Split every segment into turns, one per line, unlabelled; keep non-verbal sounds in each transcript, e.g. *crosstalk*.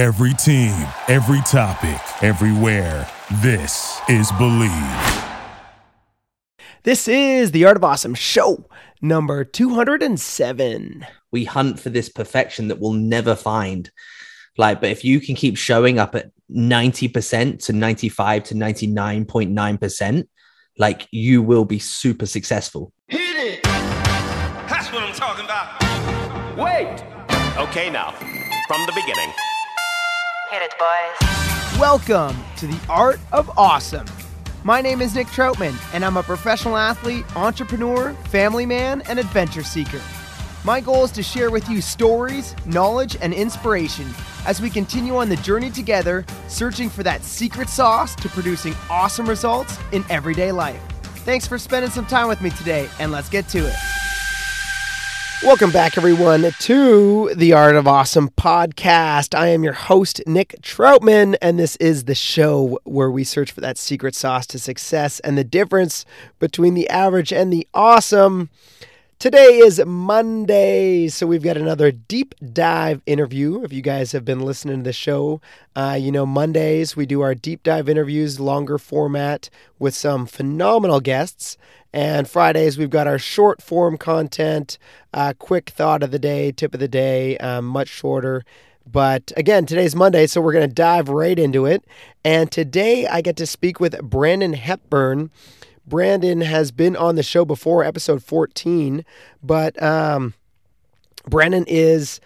Every team, every topic, everywhere. This is Believe.
This is the Art of Awesome show number 207.
We hunt for this perfection that we'll never find. Like, but if you can keep showing up at 90% to 95 to 99.9%, like you will be super successful.
Hit it! That's what I'm talking about. Wait!
Okay, now, from the beginning.
Hit it, boys.
Welcome to the Art of Awesome. My name is Nick Troutman, and I'm a professional athlete, entrepreneur, family man, and adventure seeker. My goal is to share with you stories, knowledge, and inspiration as we continue on the journey together, searching for that secret sauce to producing awesome results in everyday life. Thanks for spending some time with me today, and let's get to it. Welcome back, everyone, to the Art of Awesome podcast. I am your host, Nick Troutman, and this is the show where we search for that secret sauce to success and the difference between the average and the awesome. Today is Monday, so we've got another deep dive interview. If you guys have been listening to the show, uh, you know, Mondays we do our deep dive interviews, longer format with some phenomenal guests. And Fridays, we've got our short form content, uh, quick thought of the day, tip of the day, um, much shorter. But again, today's Monday, so we're going to dive right into it. And today I get to speak with Brandon Hepburn. Brandon has been on the show before, episode 14, but um, Brandon is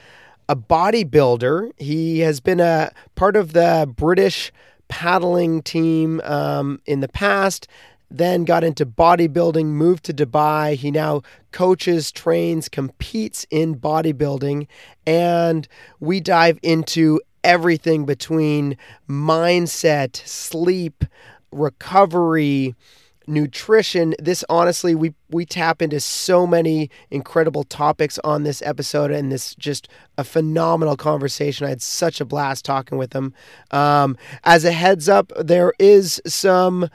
a bodybuilder. He has been a part of the British paddling team um, in the past, then got into bodybuilding, moved to Dubai. He now coaches, trains, competes in bodybuilding, and we dive into everything between mindset, sleep, recovery, nutrition. This honestly we we tap into so many incredible topics on this episode and this just a phenomenal conversation. I had such a blast talking with him. Um, as a heads up there is some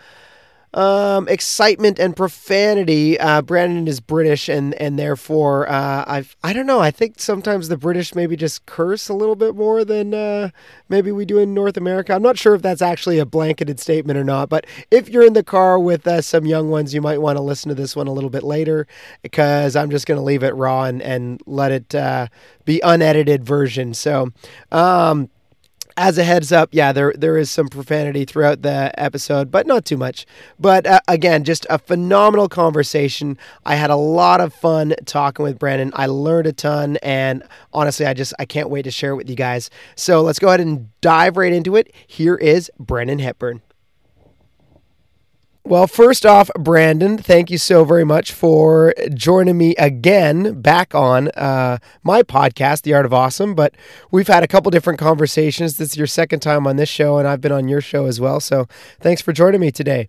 um, excitement and profanity. Uh, Brandon is British, and and therefore, uh, I've I don't know. I think sometimes the British maybe just curse a little bit more than uh, maybe we do in North America. I'm not sure if that's actually a blanketed statement or not. But if you're in the car with uh, some young ones, you might want to listen to this one a little bit later because I'm just going to leave it raw and and let it uh, be unedited version. So. Um, as a heads up, yeah, there there is some profanity throughout the episode, but not too much. But uh, again, just a phenomenal conversation. I had a lot of fun talking with Brandon. I learned a ton, and honestly, I just I can't wait to share it with you guys. So let's go ahead and dive right into it. Here is Brandon Hepburn. Well, first off, Brandon, thank you so very much for joining me again back on uh, my podcast, The Art of Awesome. But we've had a couple different conversations. This is your second time on this show, and I've been on your show as well. So thanks for joining me today.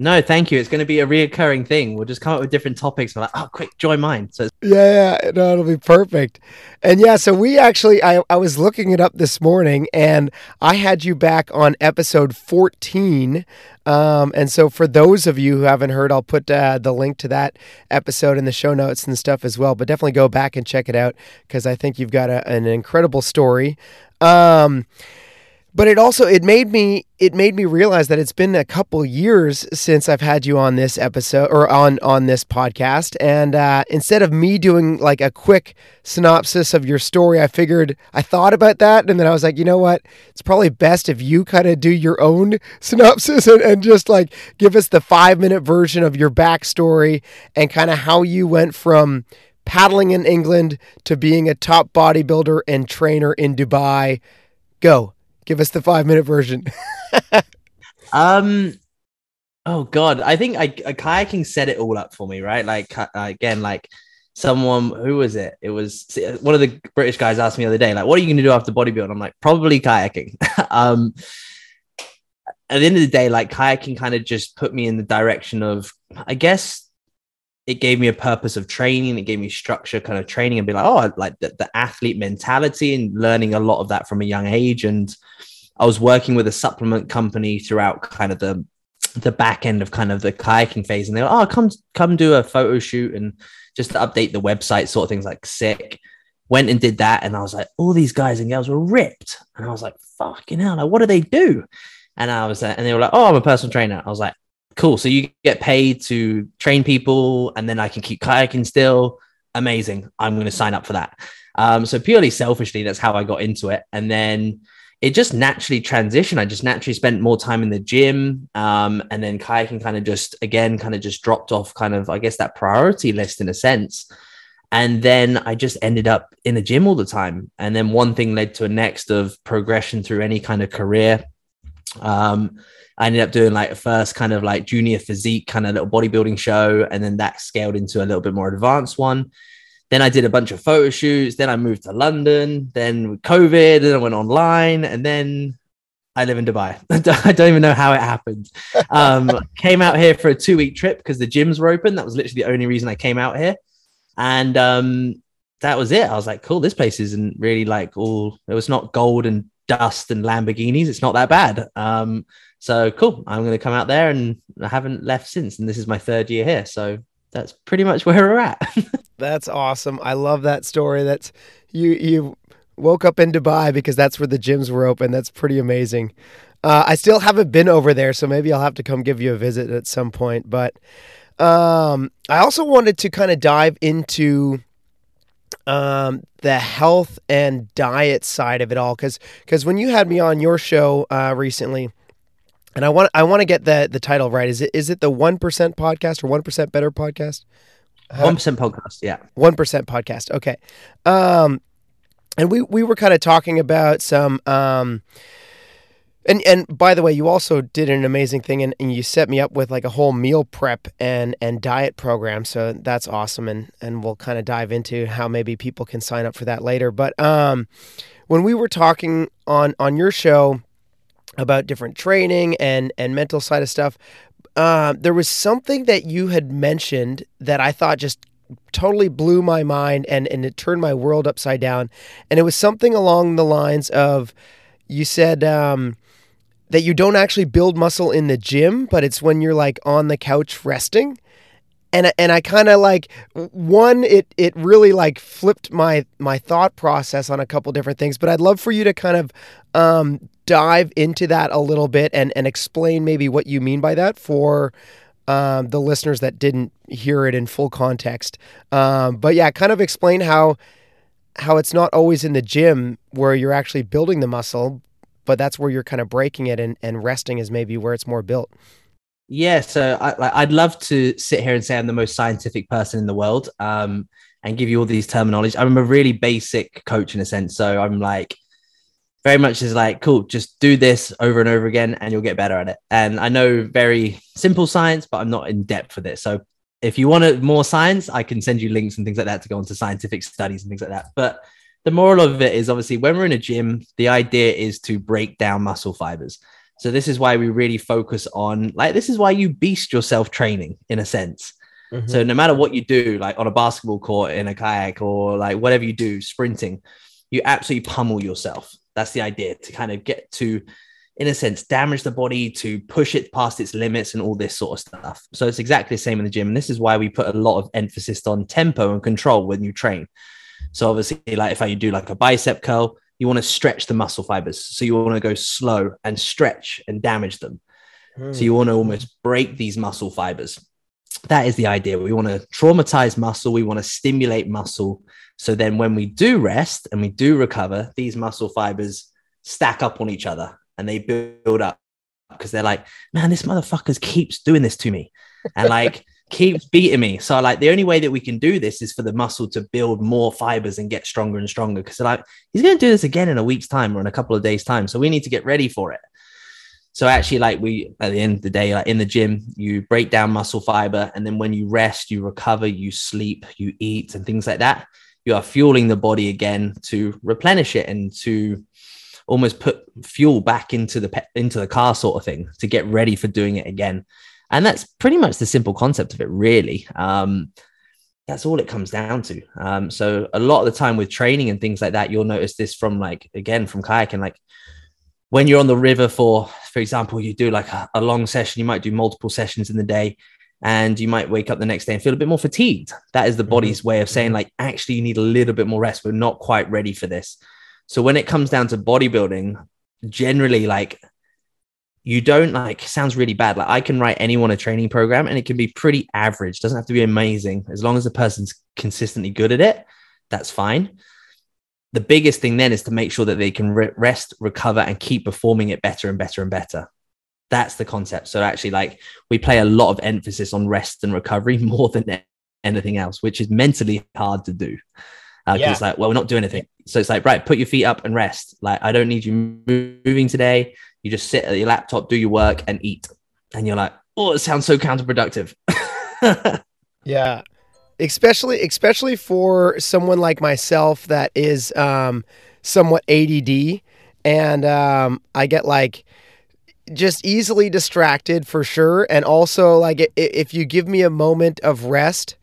No, thank you. It's going to be a reoccurring thing. We'll just come up with different topics. We're like, oh, quick, join mine. So
yeah, yeah, no, it'll be perfect. And yeah, so we actually, I, I was looking it up this morning, and I had you back on episode fourteen. Um, and so for those of you who haven't heard, I'll put uh, the link to that episode in the show notes and stuff as well. But definitely go back and check it out because I think you've got a, an incredible story. Um, but it also it made me it made me realize that it's been a couple years since I've had you on this episode or on on this podcast. And uh, instead of me doing like a quick synopsis of your story I figured I thought about that. And then I was like you know what? It's probably best if you kind of do your own *laughs* synopsis and, and just like give us the five minute version of your backstory and kind of how you went from paddling in England to being a top bodybuilder and trainer in Dubai. Go Give us the five minute version. *laughs*
um, oh god, I think I, I kayaking set it all up for me, right? Like uh, again, like someone who was it? It was one of the British guys asked me the other day, like, what are you going to do after bodybuilding? I'm like, probably kayaking. *laughs* um, at the end of the day, like kayaking kind of just put me in the direction of, I guess, it gave me a purpose of training. It gave me structure, kind of training, and be like, oh, like the, the athlete mentality and learning a lot of that from a young age. And I was working with a supplement company throughout kind of the the back end of kind of the kayaking phase, and they were, oh, come come do a photo shoot and just to update the website, sort of things like sick. went and did that. And I was like, all these guys and girls were ripped. And I was like, fucking hell, like, what do they do? And I was, uh, and they were like, oh, I'm a personal trainer. I was like, cool. So you get paid to train people and then I can keep kayaking still. Amazing. I'm going to sign up for that. Um, so purely selfishly, that's how I got into it. And then it just naturally transitioned. I just naturally spent more time in the gym. Um, and then kayaking kind of just, again, kind of just dropped off kind of, I guess, that priority list in a sense. And then I just ended up in the gym all the time. And then one thing led to a next of progression through any kind of career. Um, I ended up doing like a first kind of like junior physique kind of little bodybuilding show. And then that scaled into a little bit more advanced one. Then I did a bunch of photo shoots. Then I moved to London. Then with COVID, then I went online. And then I live in Dubai. *laughs* I don't even know how it happened. Um, *laughs* came out here for a two week trip because the gyms were open. That was literally the only reason I came out here. And um, that was it. I was like, cool, this place isn't really like all, it was not gold and dust and Lamborghinis. It's not that bad. Um, so cool. I'm going to come out there and I haven't left since. And this is my third year here. So that's pretty much where we're at. *laughs*
That's awesome. I love that story. That's you you woke up in Dubai because that's where the gyms were open. That's pretty amazing. Uh, I still haven't been over there, so maybe I'll have to come give you a visit at some point. But um, I also wanted to kind of dive into um, the health and diet side of it all, because because when you had me on your show uh, recently, and I want I want to get the the title right. Is it is it the one percent podcast or one percent better podcast?
One percent podcast, yeah.
One percent podcast. Okay. Um, and we we were kind of talking about some um. And, and by the way, you also did an amazing thing, and, and you set me up with like a whole meal prep and and diet program. So that's awesome, and and we'll kind of dive into how maybe people can sign up for that later. But um, when we were talking on on your show about different training and and mental side of stuff, uh, there was something that you had mentioned that I thought just totally blew my mind and and it turned my world upside down. And it was something along the lines of you said um, that you don't actually build muscle in the gym, but it's when you're like on the couch resting. And and I kind of like one it it really like flipped my my thought process on a couple different things. But I'd love for you to kind of um, dive into that a little bit and and explain maybe what you mean by that for um, the listeners that didn't hear it in full context. Um, but yeah, kind of explain how how it's not always in the gym where you're actually building the muscle, but that's where you're kind of breaking it and, and resting is maybe where it's more built.
Yeah, so I, I'd love to sit here and say I'm the most scientific person in the world, um, and give you all these terminology. I'm a really basic coach in a sense, so I'm like very much is like, cool, just do this over and over again, and you'll get better at it. And I know very simple science, but I'm not in depth with it. So if you want more science, I can send you links and things like that to go into scientific studies and things like that. But the moral of it is obviously when we're in a gym, the idea is to break down muscle fibers. So this is why we really focus on like this is why you beast yourself training in a sense. Mm-hmm. So no matter what you do, like on a basketball court, in a kayak, or like whatever you do, sprinting, you absolutely pummel yourself. That's the idea to kind of get to, in a sense, damage the body to push it past its limits and all this sort of stuff. So it's exactly the same in the gym. And this is why we put a lot of emphasis on tempo and control when you train. So obviously, like if I do like a bicep curl, you want to stretch the muscle fibers. So you want to go slow and stretch and damage them. Hmm. So you want to almost break these muscle fibers. That is the idea. We want to traumatize muscle. We want to stimulate muscle. So then when we do rest and we do recover, these muscle fibers stack up on each other and they build up because they're like, man, this motherfucker keeps doing this to me. And like, *laughs* keeps beating me. So like the only way that we can do this is for the muscle to build more fibers and get stronger and stronger. Because like he's going to do this again in a week's time or in a couple of days' time. So we need to get ready for it. So actually, like we at the end of the day, like in the gym, you break down muscle fiber, and then when you rest, you recover, you sleep, you eat, and things like that. You are fueling the body again to replenish it and to almost put fuel back into the pe- into the car, sort of thing, to get ready for doing it again. And that's pretty much the simple concept of it, really. Um, that's all it comes down to. Um, so a lot of the time with training and things like that, you'll notice this from like again from kayaking, like when you're on the river for, for example, you do like a, a long session, you might do multiple sessions in the day. and you might wake up the next day and feel a bit more fatigued. That is the mm-hmm. body's way of saying, like, actually, you need a little bit more rest. We're not quite ready for this. So when it comes down to bodybuilding, generally, like, you don't like sounds really bad. Like I can write anyone a training program and it can be pretty average. Doesn't have to be amazing. As long as the person's consistently good at it, that's fine. The biggest thing then is to make sure that they can re- rest, recover, and keep performing it better and better and better. That's the concept. So actually, like we play a lot of emphasis on rest and recovery *laughs* more than anything else, which is mentally hard to do. Because uh, yeah. it's like, well, we're not doing anything. So it's like, right, put your feet up and rest. Like, I don't need you moving today. You just sit at your laptop, do your work, and eat. And you're like, oh, it sounds so counterproductive. *laughs*
yeah. Especially especially for someone like myself that is um, somewhat ADD and um, I get like just easily distracted for sure and also like if you give me a moment of rest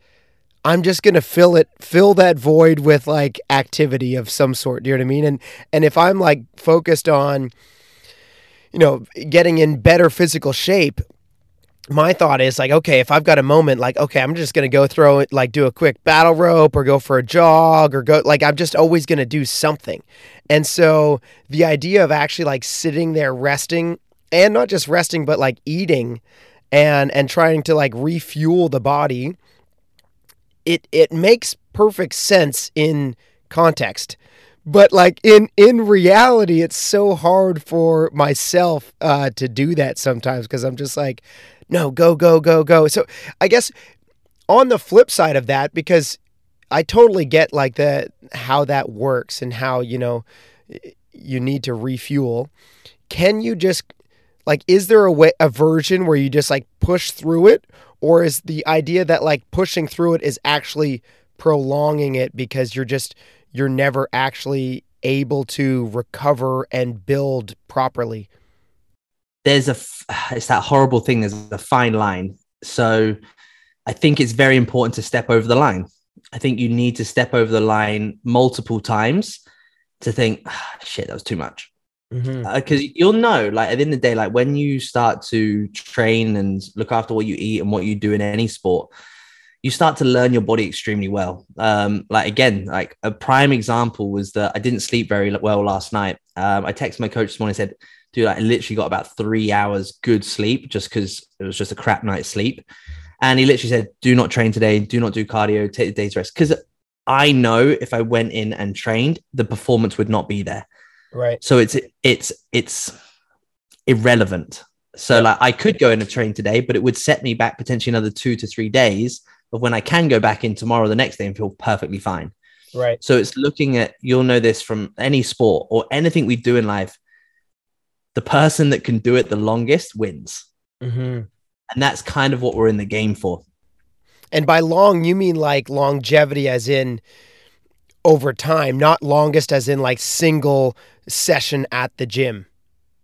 I'm just gonna fill it, fill that void with like activity of some sort. Do you know what I mean? And and if I'm like focused on, you know, getting in better physical shape, my thought is like, okay, if I've got a moment, like, okay, I'm just gonna go throw it, like, do a quick battle rope or go for a jog or go, like, I'm just always gonna do something. And so the idea of actually like sitting there resting and not just resting, but like eating and and trying to like refuel the body it it makes perfect sense in context but like in in reality it's so hard for myself uh to do that sometimes because i'm just like no go go go go. So i guess on the flip side of that because i totally get like the how that works and how you know you need to refuel. Can you just like is there a way a version where you just like push through it? Or is the idea that like pushing through it is actually prolonging it because you're just you're never actually able to recover and build properly
there's a *sighs* it's that horrible thing there's a fine line. So i think it's very important to step over the line. I think you need to step over the line multiple times to think ah, shit that was too much. Because mm-hmm. uh, you'll know like at the end of the day like when you start to train and look after what you eat and what you do in any sport you start to learn your body extremely well. Um like again like a prime example was that i didn't sleep very well last night. Um i texted my coach this morning and said dude i literally got about three hours good sleep just because it was just a crap night's sleep and he literally said do not train today do not do cardio take the day's rest because i know if i went in and trained the performance would not be there
Right.
So it's it's it's irrelevant. So like I could go in a train today, but it would set me back potentially another two to three days of when I can go back in tomorrow, the next day, and feel perfectly fine.
Right.
So it's looking at you'll know this from any sport or anything we do in life. The person that can do it the longest wins.
Mm-hmm.
And that's kind of what we're in the game for.
And by long, you mean like longevity, as in over time, not longest, as in like single session at the gym.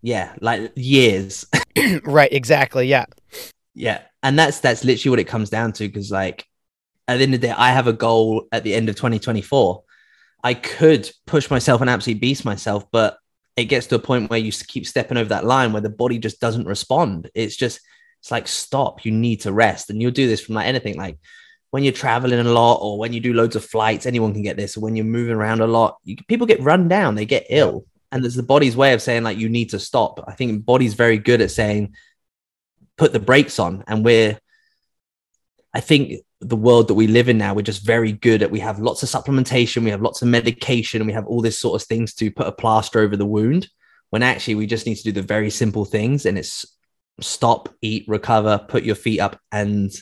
Yeah, like years. *clears throat* *clears throat*
right, exactly. Yeah.
Yeah. And that's that's literally what it comes down to because like at the end of the day, I have a goal at the end of 2024. I could push myself and absolutely beast myself, but it gets to a point where you keep stepping over that line where the body just doesn't respond. It's just it's like stop. You need to rest, and you'll do this from like anything like when you're traveling a lot or when you do loads of flights. Anyone can get this. When you're moving around a lot, you, people get run down. They get ill and there's the body's way of saying like you need to stop i think body's very good at saying put the brakes on and we're i think the world that we live in now we're just very good at we have lots of supplementation we have lots of medication we have all this sort of things to put a plaster over the wound when actually we just need to do the very simple things and it's stop eat recover put your feet up and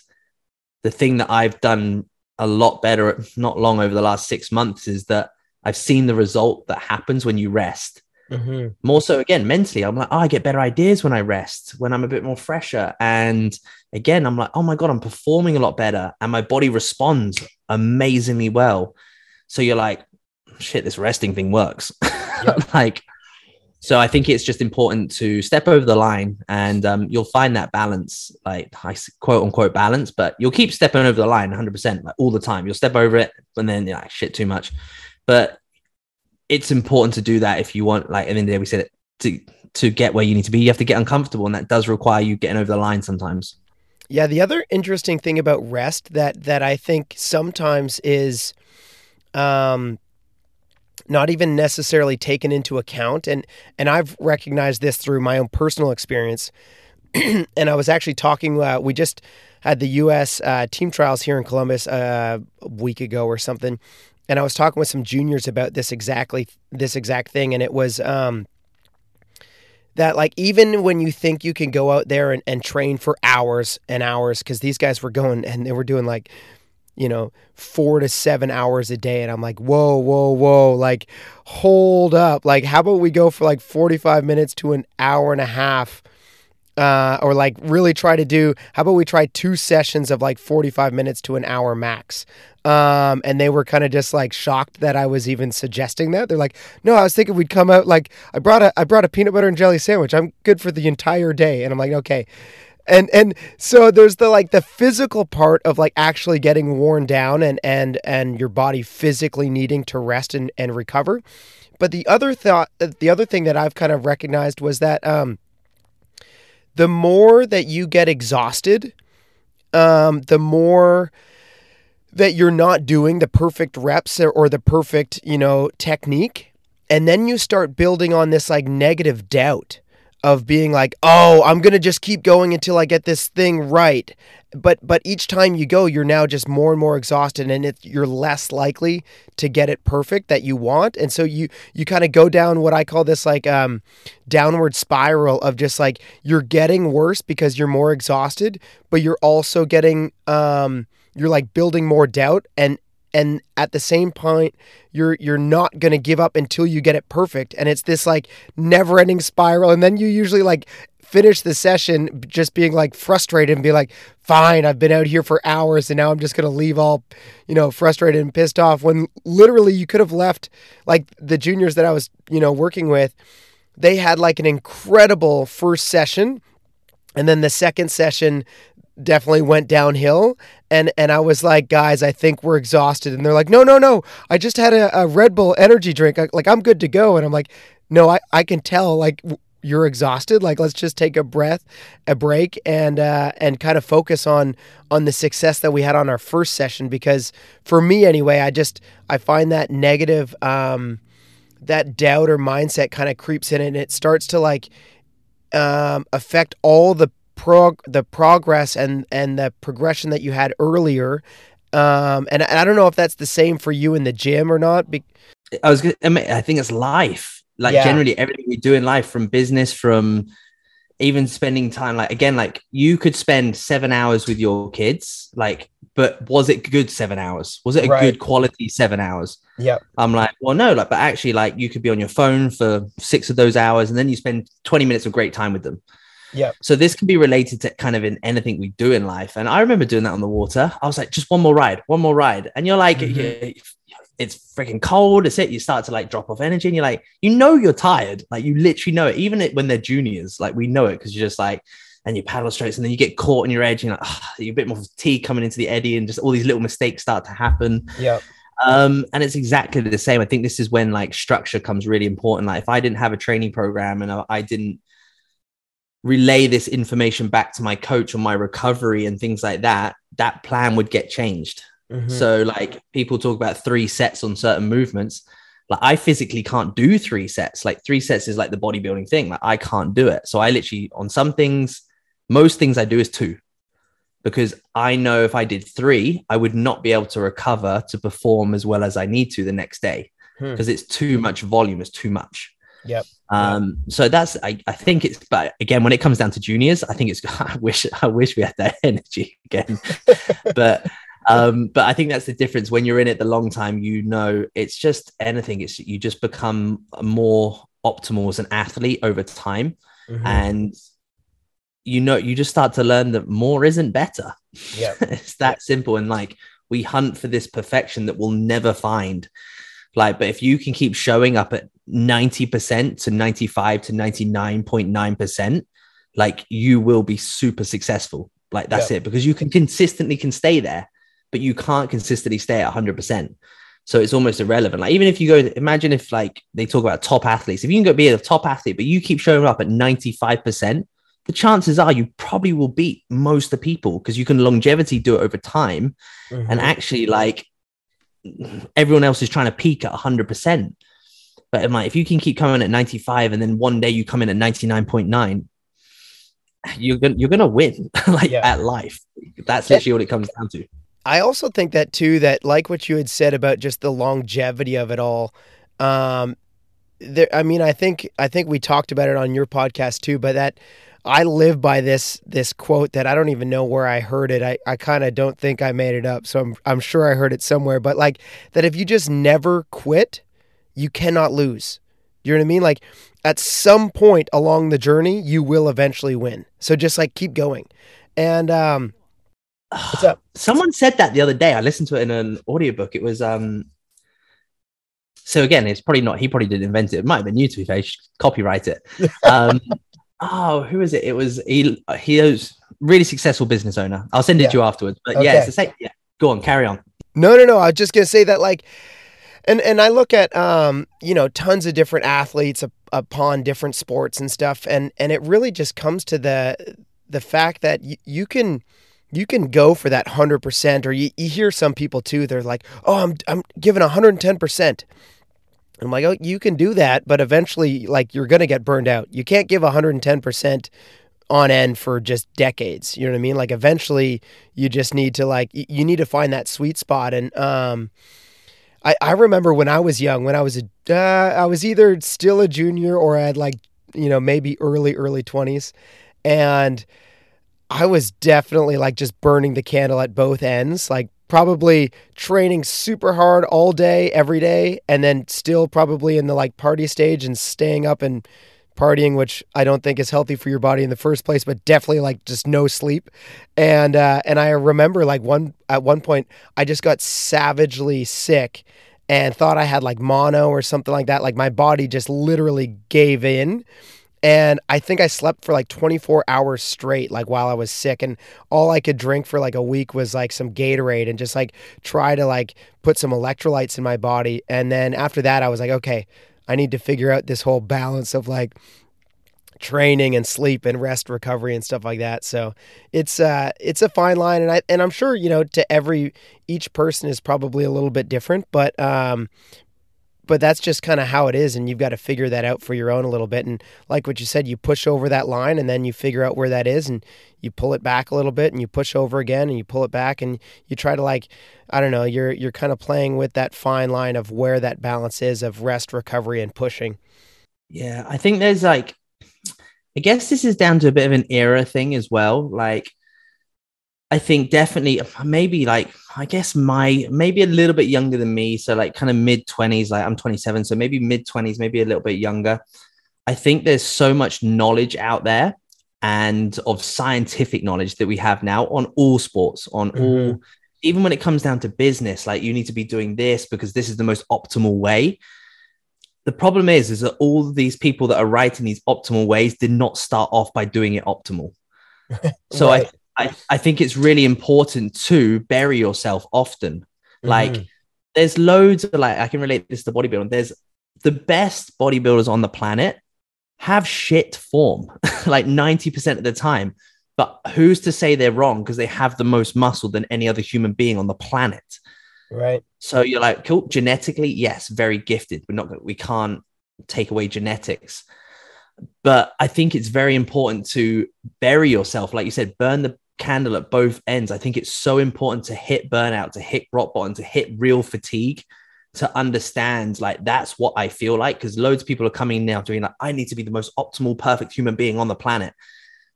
the thing that i've done a lot better not long over the last six months is that I've seen the result that happens when you rest.
Mm-hmm.
More so, again, mentally, I'm like, oh, I get better ideas when I rest, when I'm a bit more fresher. And again, I'm like, oh my God, I'm performing a lot better. And my body responds amazingly well. So you're like, shit, this resting thing works. *laughs* Yep. like, so I think it's just important to step over the line and um, you'll find that balance, like I quote unquote balance, but you'll keep stepping over the line 100% like all the time. You'll step over it and then you're like, shit, too much. But it's important to do that if you want, like, at the end the day, we said it, to, to get where you need to be, you have to get uncomfortable. And that does require you getting over the line sometimes.
Yeah, the other interesting thing about rest that that I think sometimes is um not even necessarily taken into account and and I've recognized this through my own personal experience. *clears throat* and I was actually talking uh, we just had the US uh, team trials here in Columbus uh, a week ago or something and I was talking with some juniors about this exactly this exact thing and it was um that like even when you think you can go out there and, and train for hours and hours because these guys were going and they were doing like you know four to seven hours a day and i'm like whoa whoa whoa like hold up like how about we go for like 45 minutes to an hour and a half uh, or like really try to do how about we try two sessions of like 45 minutes to an hour max um, and they were kind of just like shocked that I was even suggesting that. They're like, "No, I was thinking we'd come out like I brought a I brought a peanut butter and jelly sandwich. I'm good for the entire day." And I'm like, "Okay." And and so there's the like the physical part of like actually getting worn down and and and your body physically needing to rest and and recover. But the other thought the other thing that I've kind of recognized was that um the more that you get exhausted, um the more that you're not doing the perfect reps or, or the perfect, you know, technique. And then you start building on this like negative doubt of being like, "Oh, I'm going to just keep going until I get this thing right." But but each time you go, you're now just more and more exhausted and it, you're less likely to get it perfect that you want. And so you you kind of go down what I call this like um downward spiral of just like you're getting worse because you're more exhausted, but you're also getting um you're like building more doubt and and at the same point you're you're not going to give up until you get it perfect. And it's this like never-ending spiral. And then you usually like finish the session just being like frustrated and be like fine I've been out here for hours and now I'm just going to leave all you know frustrated and pissed off when literally you could have left like the juniors that I was you know working with they had like an incredible first session and then the second session definitely went downhill. And and I was like guys I think we're exhausted. And they're like no no no. I just had a, a Red Bull energy drink. I, like I'm good to go. And I'm like no I I can tell like you're exhausted. Like let's just take a breath a break and uh and kind of focus on on the success that we had on our first session. Because for me anyway I just I find that negative um that doubt or mindset kind of creeps in and it starts to like um affect all the prog the progress and and the progression that you had earlier. Um, and, and I don't know if that's the same for you in the gym or not. Be-
I was, gonna, I, mean, I think it's life. Like
Yeah.
generally everything we do in life, from business, from even spending time. Like again, like you could spend seven hours with your kids. Like, but was it good seven hours? Was it a
Right.
good quality seven hours?
yeah,
I'm like, well, no, like, but actually, like, you could be on your phone for six of those hours, and then you spend 20 minutes of great time with them.
Yep.
So this can be related to kind of in anything we do in life. And I remember doing that on the water. I was like, just one more ride, one more ride, and you're like,
Mhm.
it's freaking cold. It's it. You start to like drop off energy, and you're like, you know, you're tired. Like you literally know it. Even it- when they're juniors, like we know it because you're just like. And you paddle straights, and then you get caught in your edge. And you're like, you're a bit more fatigue coming into the eddy, and just all these little mistakes start to happen.
yeah,
Um, and it's exactly the same. I think this is when like structure comes really important. Like if I didn't have a training program and I didn't relay this information back to my coach on my recovery and things like that, that plan would get changed.
Mhm.
So like people talk about three sets on certain movements. Like I physically can't do three sets. Like three sets is like the bodybuilding thing. Like I can't do it. So I literally on some things, most things I do is two because I know if I did three, I would not be able to recover to perform as well as I need to the next day
Hmm.
because it's too much volume, it's too much.
Yep.
Um, so that's I, I think it's but again when it comes down to juniors, I think it's *laughs* I wish I wish we had that *laughs* energy again. *laughs* but um, but I think that's the difference when you're in it the long time, you know it's just anything, it's you just become more optimal as an athlete over time
Mhm.
and you know you just start to learn that more isn't better
Yep.
it's that simple and like we hunt for this perfection that we'll never find like but if you can keep showing up at 90% to 95 to 99.9% like you will be super successful. Like that's it. Because you can consistently can stay there but you can't consistently stay at 100% so it's almost irrelevant. Like even if you go imagine if like they talk about top athletes. If you can go be a top athlete but you keep showing up at 95% the chances are you probably will beat most of the people because you can longevity do it over time.
Mm-hmm.
and actually like everyone else is trying to peak at 100% but like, if you can keep coming at 95 and then one day you come in at 99.9 you're gonna you're gonna win *laughs* like
Yeah.
at life that's literally what it comes down to
I also think that too that like what you had said about just the longevity of it all. Um there I mean I think I think we talked about it on your podcast too, but that I live by this this quote that I don't even know where I heard it. I, I kind of don't think I made it up, so I'm I'm sure I heard it somewhere. But like that, if you just never quit, you cannot lose. You know what I mean? Like at some point along the journey, you will eventually win. So just like keep going. And um, what's up? *sighs*
someone said that the other day i listened to it in an audiobook it was um so again it's probably not he probably didn't invent it it might have been you to be fair copyright it *laughs* um oh who is it it was he he was really successful business owner i'll send it
Yeah.
to you afterwards but yeah it's the same yeah go on carry on
No, no, no. I was just gonna say that, like, and and I look at, um, you know, tons of different athletes up, upon different sports and stuff, and and it really just comes to the the fact that you, you can you can go for that hundred percent, or you, you hear some people too. They're like, oh, I'm I'm giving hundred and ten percent. I'm like, oh, you can do that, but eventually, like, you're gonna get burned out. You can't give hundred and ten percent on end for just decades. You know what I mean? Like eventually you just need to like you need to find that sweet spot. And um I, I remember when I was young, when I was a uh, I was either still a junior or I had like, you know, maybe early, early twenties. And I was definitely like just burning the candle at both ends, like probably training super hard all day, every day, and then still probably in the like party stage and staying up and partying, which I don't think is healthy for your body in the first place, but definitely like just no sleep. And uh, and I remember like one at one point I just got savagely sick and thought I had like mono or something like that. Like my body just literally gave in. And I think I slept for like 24 hours straight, like while I was sick. And all I could drink for like a week was like some Gatorade and just like try to like put some electrolytes in my body. And then after that, I was like, okay, I need to figure out this whole balance of like training and sleep and rest recovery and stuff like that. So it's uh it's a fine line and I and I'm sure, you know, to every each person is probably a little bit different, but um but that's just kind of how it is and you've got to figure that out for your own a little bit and like what you said you push over that line and then you figure out where that is and you pull it back a little bit and you push over again and you pull it back and you try to like I don't know you're you're kind of playing with that fine line of where that balance is of rest recovery and pushing
Yeah, I think there's like, I guess this is down to a bit of an era thing as well. Like, I think definitely maybe like, I guess my, maybe a little bit younger than me. So, like, kind of mid 20s, like I'm 27. So, maybe mid 20s, maybe a little bit younger. I think there's so much knowledge out there and of scientific knowledge that we have now on all sports, on mm-hmm. all, even when it comes down to business, like you need to be doing this because this is the most optimal way the problem is is that all these people that are writing these optimal ways did not start off by doing it optimal *laughs* so
Right.
I, I i think it's really important to bury yourself often like
Mhm.
there's loads of like i can relate this to bodybuilding there's the best bodybuilders on the planet have shit form *laughs* like 90% of the time but who's to say they're wrong because they have the most muscle than any other human being on the planet
right
so you're like, cool, genetically, yes, very gifted. We're not, gonna- we can't take away genetics. But I think it's very important to bury yourself. Like you said, burn the candle at both ends. I think it's so important to hit burnout, to hit rock bottom, to hit real fatigue, to understand like that's what I feel like. Because loads of people are coming now doing like, I need to be the most optimal, perfect human being on the planet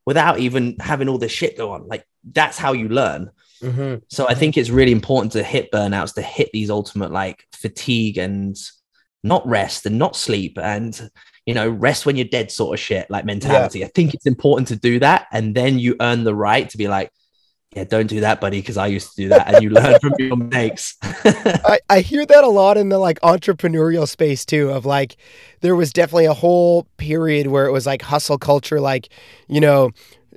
without even having all this shit go on. Like that's how you learn.
Mhm.
So I think it's really important to hit burnouts, to hit these ultimate like fatigue and not rest and not sleep and you know rest when you're dead sort of shit like mentality. I think it's important to do that, and then you earn the right to be like, yeah, don't do that, buddy, because I used to do that, and you *laughs* learn from your mistakes. *laughs*
I, I hear that a lot in the like entrepreneurial space too of like there was definitely a whole period where it was like hustle culture like you know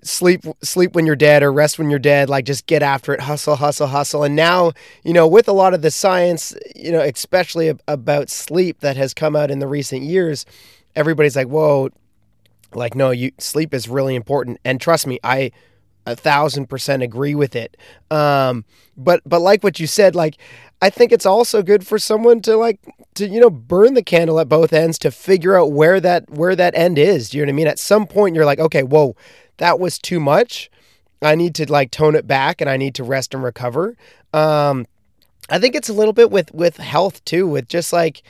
sleep sleep when you're dead or rest when you're dead like just get after it hustle hustle hustle and now you know with a lot of the science you know especially ab- about sleep that has come out in the recent years everybody's like whoa. Like no you sleep is really important. And trust me i a thousand percent agree with it. Um but but like what you said like i think it's also good for someone to like to you know burn the candle at both ends to figure out where that where that end is. Do you know what i mean? At some point you're like okay whoa that was too much. I need to like tone it back and i need to rest and recover. Um i think it's a little bit with with health too with just like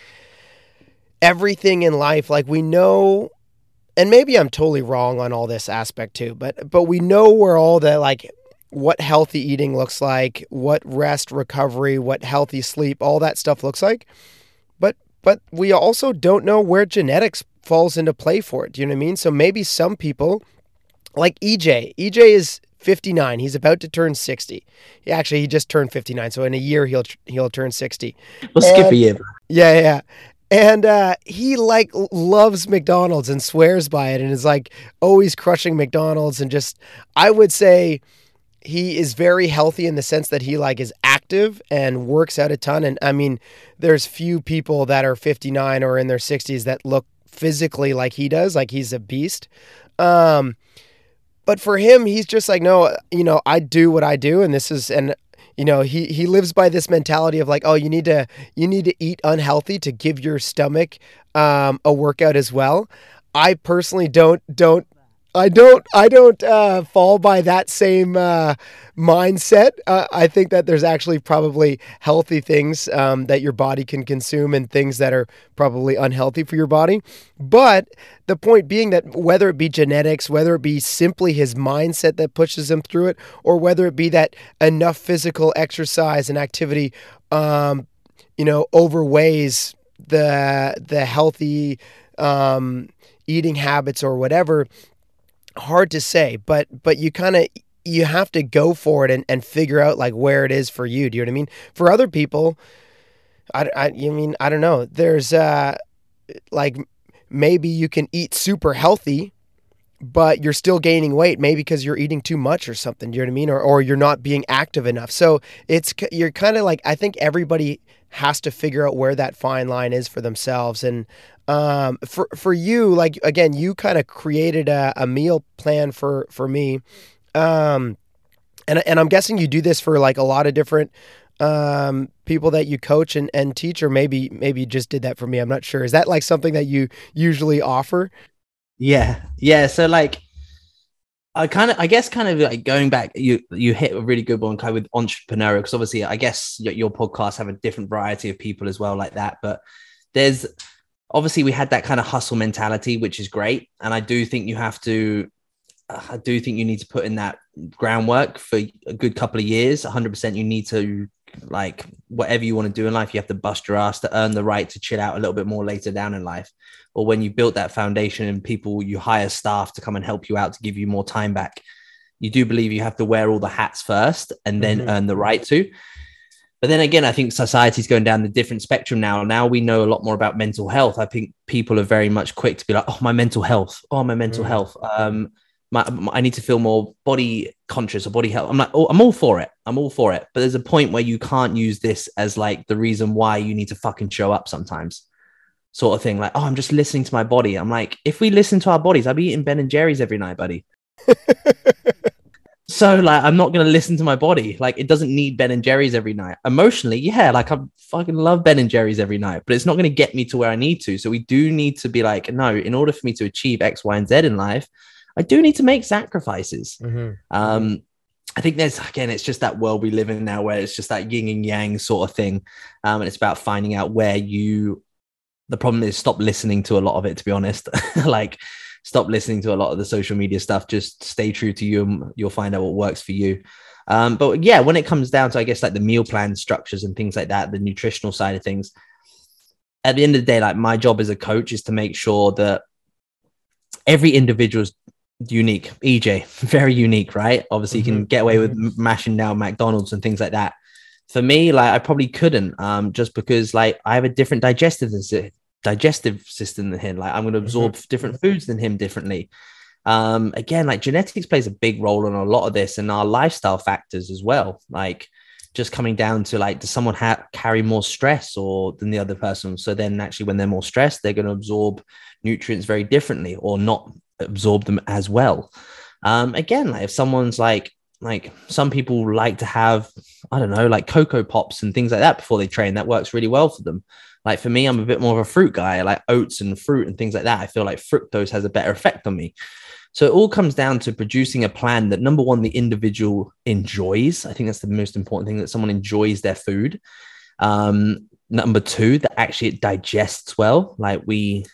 everything in life like we know and maybe I'm totally wrong on all this aspect too, but but we know where all the like what healthy eating looks like, what rest, recovery, what healthy sleep, all that stuff looks like. But but we also don't know where genetics falls into play for it. Do you know what I mean? So maybe some people like EJ. EJ is 59. He's about to turn 60. He actually he just turned 59. So in a year he'll he'll turn 60.
We'll skip a year.
Yeah, yeah. And uh, he like loves McDonald's and swears by it and is like always crushing McDonald's and just I would say he is very healthy in the sense that he like is active and works out a ton. And I mean there's few people that are 59 or in their 60s that look physically like he does like he's a beast. Um but for him he's just like no you know I do what I do and this is and you know he he lives by this mentality of like oh you need to you need to eat unhealthy to give your stomach um, a workout as well. I personally don't don't I don't I don't uh, fall by that same uh, mindset. Uh, I think that there's actually probably healthy things um, that your body can consume and things that are probably unhealthy for your body. But the point being that whether it be genetics, whether it be simply his mindset that pushes him through it, or whether it be that enough physical exercise and activity, um, you know, overweighs the the healthy um, eating habits or whatever hard to say, but but you kind of you have to go for it and, and figure out like where it is for you. Do you know what I mean? For other people, I, I you mean I don't know. There's uh like maybe you can eat super healthy, but you're still gaining weight, maybe because you're eating too much or something. You know what I mean? Or or you're not being active enough. So it's you're kind of like I think everybody has to figure out where that fine line is for themselves and um, for for you, like again, you kind of created a, a meal plan for for me, um, and and I'm guessing you do this for like a lot of different um, people that you coach and, and teach, or maybe maybe you just did that for me. I'm not sure. Is that like something that you usually offer?
Yeah, yeah. So like, I kind of, I guess, kind of like going back, you you hit a really good one, kind of with entrepreneurial, because obviously, I guess your, your podcasts have a different variety of people as well, like that. But there's obviously we had that kind of hustle mentality, which is great. And I do think you have to, I do think you need to put in that groundwork for a good couple of years. 100% you need to, like, whatever you want to do in life, you have to bust your ass to earn the right to chill out a little bit more later down in life. Or when you built that foundation and people, you hire staff to come and help you out to give you more time back. You do believe you have to wear all the hats first and then mm-hmm. earn the right to. But then again, I think society's going down the different spectrum now. Now we know a lot more about mental health. I think people are very much quick to be like, "Oh, my mental health. Oh, my mental mm. health. Um, my, my, I need to feel more body conscious or body health." I'm like, "Oh, I'm all for it. I'm all for it." But there's a point where you can't use this as like the reason why you need to fucking show up sometimes, sort of thing. Like, "Oh, I'm just listening to my body." I'm like, if we listen to our bodies, I'd be eating Ben and Jerry's every night, buddy. *laughs* so like i'm not going to listen to my body like it doesn't need ben and jerry's every night emotionally yeah like i fucking love ben and jerry's every night but it's not going to get me to where i need to so we do need to be like no in order for me to achieve x y and z in life i do need to make sacrifices mm-hmm. um I think there's again, it's just that world we live in now where it's just that yin and yang sort of thing. Um, and it's about finding out where you the problem is stop listening to a lot of it, to be honest. *laughs* like stop listening to a lot of the social media stuff. Just stay true to you, and you'll find out what works for you. Um, but yeah, when it comes down to, I guess, like the meal plan structures and things like that, the nutritional side of things, at the end of the day, like my job as a coach is to make sure that every individual is unique. EJ, *laughs* very unique, right? Obviously, mm-hmm. you can mm-hmm. get away with mm-hmm. mashing down McDonald's and things like that. For me, like I probably couldn't, um, just because like I have a different digestive digestive system than him. Like I'm going to absorb mm-hmm. different foods than him differently. Um, again, like genetics plays a big role in a lot of this and our lifestyle factors as well. Like just coming down to like, does someone ha- carry more stress or than the other person? So then actually when they're more stressed, they're going to absorb nutrients very differently or not absorb them as well. Um, again, like if someone's like like some people like to have I don't know like Coco Pops and things like that before they train. That works really well for them. Like for me, I'm a bit more of a fruit guy. I like oats and fruit and things like that. I feel like fructose has a better effect on me. So it all comes down to producing a plan that number one, the individual enjoys. I think that's the most important thing that someone enjoys their food. Um, number two, that actually it digests well. Like we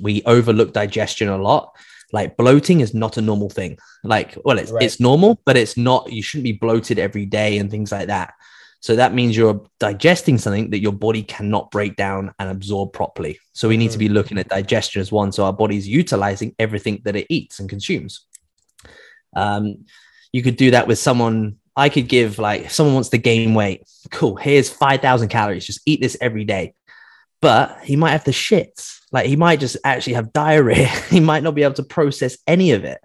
we overlook digestion a lot. Like bloating is not a normal thing. Like, well, it's
Right.
it's normal, but it's not. You shouldn't be bloated every day and things like that. So that means you're digesting something that your body cannot break down and absorb properly. So we need to be looking at digestion as one. So our body's utilizing everything that it eats and consumes. Um, you could do that with someone. I could give like if someone wants to gain weight. Cool. Here's five thousand calories. Just eat this every day. But he might have the shits. Like he might just actually have diarrhea. *laughs* he might not be able to process any of it.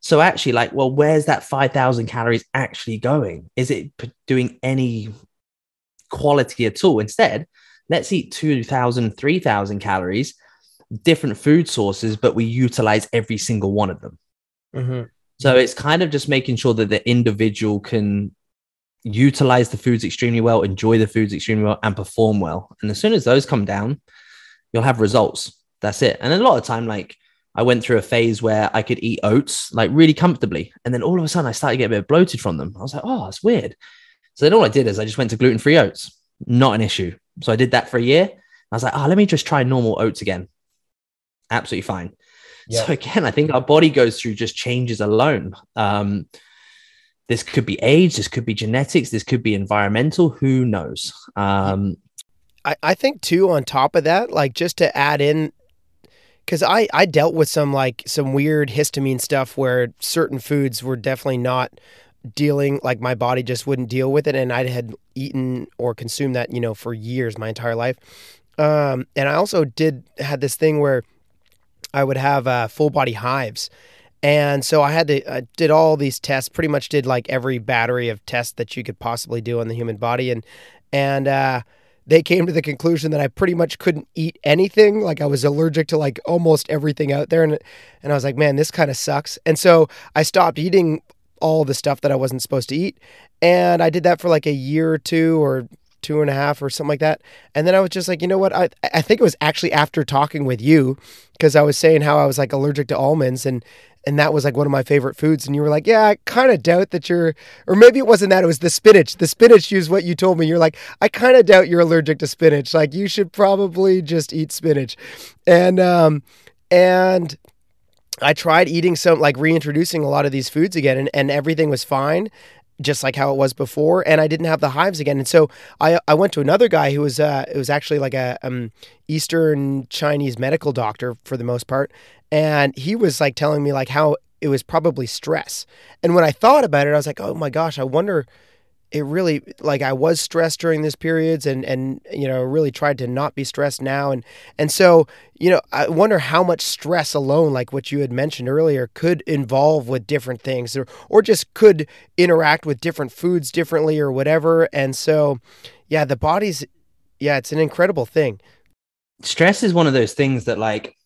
So actually, like, well, where's that 5,000 calories actually going? Is it doing any quality at all? Instead, let's eat 2,000, 3,000 calories, different food sources, but we utilize every single one of them.
Mhm.
So it's kind of just making sure that the individual can utilize the foods extremely well, enjoy the foods extremely well, and perform well. And as soon as those come down, you'll have results. That's it. And a lot of time, like I went through a phase where I could eat oats like really comfortably. And then all of a sudden I started to get a bit bloated from them. I was like, oh, that's weird. So then all I did is I just went to gluten free oats. Not an issue. So I did that for a year. I was like, oh, let me just try normal oats again. Absolutely fine.
Yeah.
So again, I think our body goes through just changes alone. Um, this could be age, this could be genetics, this could be environmental. Who knows? Um,
I, I think too on top of that, like just to add in because I, I dealt with some like some weird histamine stuff where certain foods were definitely not dealing like my body just wouldn't deal with it and I had eaten or consumed that, you know, for years, my entire life. Um, and I also did had this thing where I would have uh, full body hives. And so I had to I did all these tests, pretty much did like every battery of tests that you could possibly do on the human body and and uh they came to the conclusion that I pretty much couldn't eat anything. Like I was allergic to like almost everything out there. And, and I was like, man, this kind of sucks. And so I stopped eating all the stuff that I wasn't supposed to eat. And I did that for like a year or two or two and a half or something like that. And then I was just like, you know what? I, I think it was actually after talking with you because I was saying how I was like allergic to almonds and, and that was like one of my favorite foods. And you were like, yeah, I kind of doubt that you're, or maybe it wasn't that. It was the spinach. The spinach is what you told me. You're like, I kind of doubt you're allergic to spinach. Like you should probably just eat spinach. And, um, and I tried eating some, like reintroducing a lot of these foods again and, and everything was fine. Just like how it was before, and I didn't have the hives again, and so I I went to another guy who was uh it was actually like a um Eastern Chinese medical doctor for the most part, and he was like telling me like how it was probably stress. And when I thought about it, I was like, oh my gosh, I wonder it really like I was stressed during these periods and and you know really tried to not be stressed now. And and so you know I wonder how much stress alone like what you had mentioned earlier could involve with different things or or just could interact with different foods differently or whatever. And so yeah the body's yeah it's an incredible thing.
Stress is one of those things that like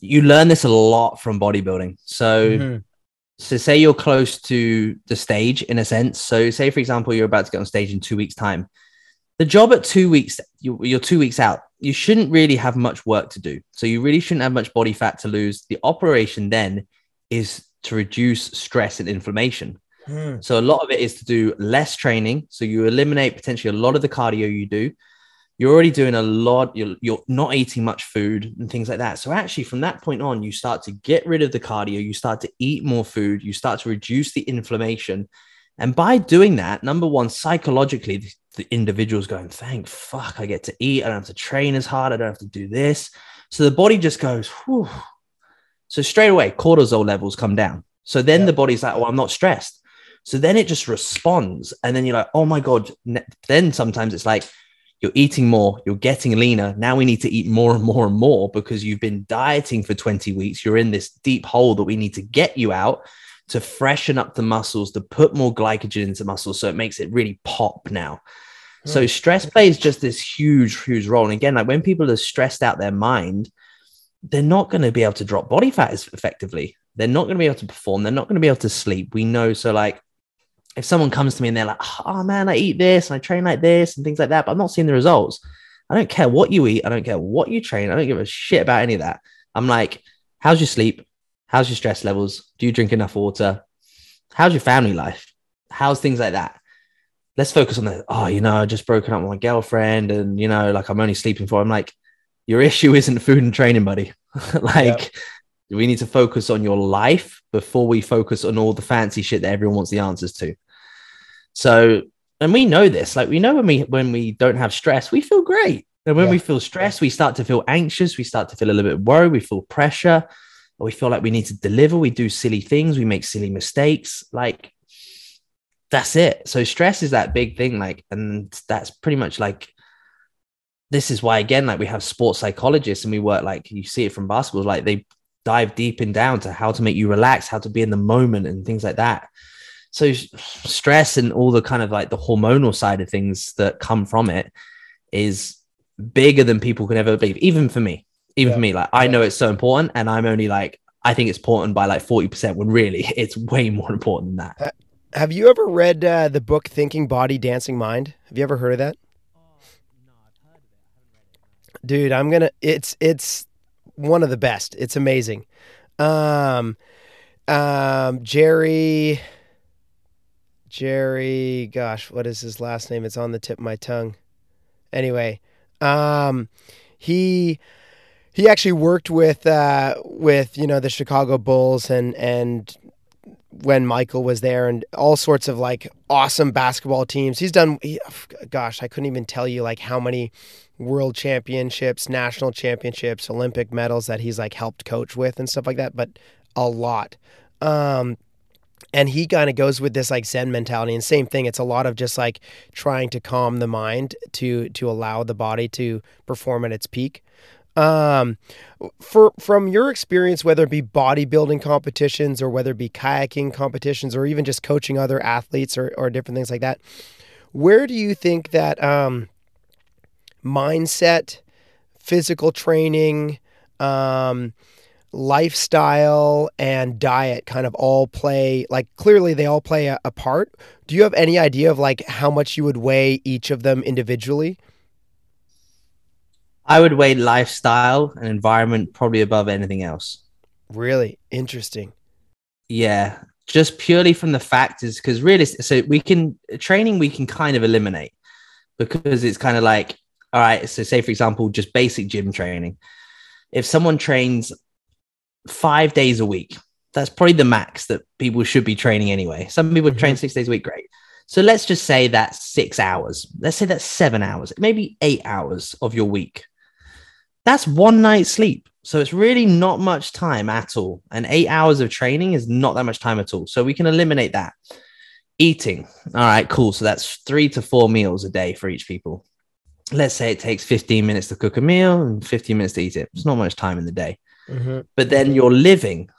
you learn this a lot from bodybuilding. So mm-hmm. So say you're close to the stage in a sense. So say for example you're about to get on stage in 2 weeks time. The job at 2 weeks you, you're 2 weeks out. You shouldn't really have much work to do. So you really shouldn't have much body fat to lose. The operation then is to reduce stress and inflammation. Hmm. So a lot of it is to do less training. So you eliminate potentially a lot of the cardio you do. You're already doing a lot. You're, you're not eating much food and things like that. So actually, from that point on, you start to get rid of the cardio. You start to eat more food. You start to reduce the inflammation. And by doing that, number one, psychologically, the, the individual's going, thank fuck, I get to eat. I don't have to train as hard. I don't have to do this. So the body just goes, whew. So straight away, cortisol levels come down. So then the body's like, oh, I'm not stressed. So then it just responds. And then you're like, oh my God. Then sometimes it's like, you're eating more, you're getting leaner. Now we need to eat more and more and more because you've been dieting for 20 weeks. You're in this deep hole that we need to get you out to freshen up the muscles, to put more glycogen into muscles. So it makes it really pop now. Hmm. So stress plays just this huge, huge role. And again, like when people are stressed out their mind, they're not going to be able to drop body fat as effectively. They're not going to be able to perform. They're not going to be able to sleep. We know. So, like, if someone comes to me and they're like, oh man, I eat this and I train like this and things like that, but I'm not seeing the results. I don't care what you eat. I don't care what you train. I don't give a shit about any of that. I'm like, how's your sleep? How's your stress levels? Do you drink enough water? How's your family life? How's things like that? Let's focus on the, oh, you know, I just broken up with my girlfriend and, you know, like I'm only sleeping for, I'm like, your issue isn't food and training, buddy. *laughs* like, yep. we need to focus on your life before we focus on all the fancy shit that everyone wants the answers to. So, and we know this, like we know when we when we don't have stress, we feel great. And when yeah. we feel stressed, we start to feel anxious, we start to feel a little bit worried, we feel pressure, we feel like we need to deliver, we do silly things, we make silly mistakes. Like that's it. So stress is that big thing, like, and that's pretty much like this is why again, like we have sports psychologists and we work like you see it from basketball, like they dive deep in down to how to make you relax, how to be in the moment and things like that so stress and all the kind of like the hormonal side of things that come from it is bigger than people can ever believe even for me even yeah. for me. Like i know it's so important and i'm only like i think it's important by like 40% when really *laughs* it's way more important than that.
Have you ever read uh, the book thinking body dancing mind? Have you ever heard of that? Dude i'm gonna it's it's one of the best. It's amazing. Um um jerry Jerry, gosh, what is his last name? It's on the tip of my tongue. Anyway, um, he he actually worked with uh, with you know the Chicago Bulls and and when Michael was there and all sorts of like awesome basketball teams. He's done he, gosh, I couldn't even tell you like how many world championships, national championships, Olympic medals that he's like helped coach with and stuff like that, but a lot. Um, and he kind of goes with this like zen mentality and same thing it's a lot of just like trying to calm the mind to to allow the body to perform at its peak. Um for from your experience whether it be bodybuilding competitions or whether it be kayaking competitions or even just coaching other athletes or, or different things like that where do you think that um mindset physical training um lifestyle and diet kind of all play like clearly they all play a, a, part. Do you have any idea of like how much you would weigh each of them individually?
I would weigh lifestyle and environment probably above anything else.
Really? Interesting.
Yeah. Just purely from the factors because really so we can training we can kind of eliminate because it's kind of like all right so say for example just basic gym training. If someone trains five days a week. That's probably the max that people should be training anyway. Some people mm-hmm. train six days a week, great. So let's just say that's six hours. Let's say that's seven hours, maybe eight hours of your week. That's one night's sleep. So it's really not much time at all. And eight hours of training is not that much time at all. So we can eliminate that. Eating. All right, cool. So that's three to four meals a day for each people. Let's say it takes 15 minutes to cook a meal and 15 minutes to eat it. It's not much time in the day. Mm-hmm. But then you're living,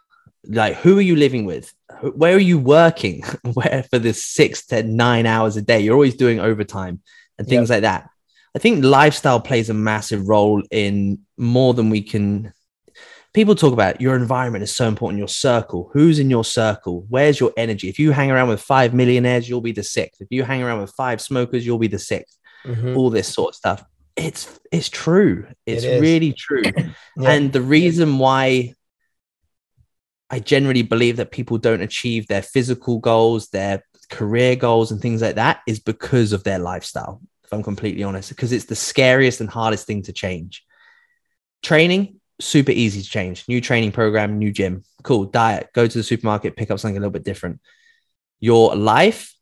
like, who are you living with? Where are you working? *laughs* Where for this six to nine hours a day? You're always doing overtime and things yep. like that. I think lifestyle plays a massive role in more than we can. People talk about your environment is so important. Your circle, who's in your circle? Where's your energy? If you hang around with five millionaires, you'll be the sixth. If you hang around with five smokers, you'll be the 6th mm-hmm. All this sort of stuff it's it's true. It's it really true. *coughs* yeah. And the reason why I generally believe that people don't achieve their physical goals, their career goals, and things like that is because of their lifestyle. If I'm completely honest, because it's the scariest and hardest thing to change. Training, super easy to change. New training program, new gym, cool. Diet, go to the supermarket, pick up something a little bit different. Your life,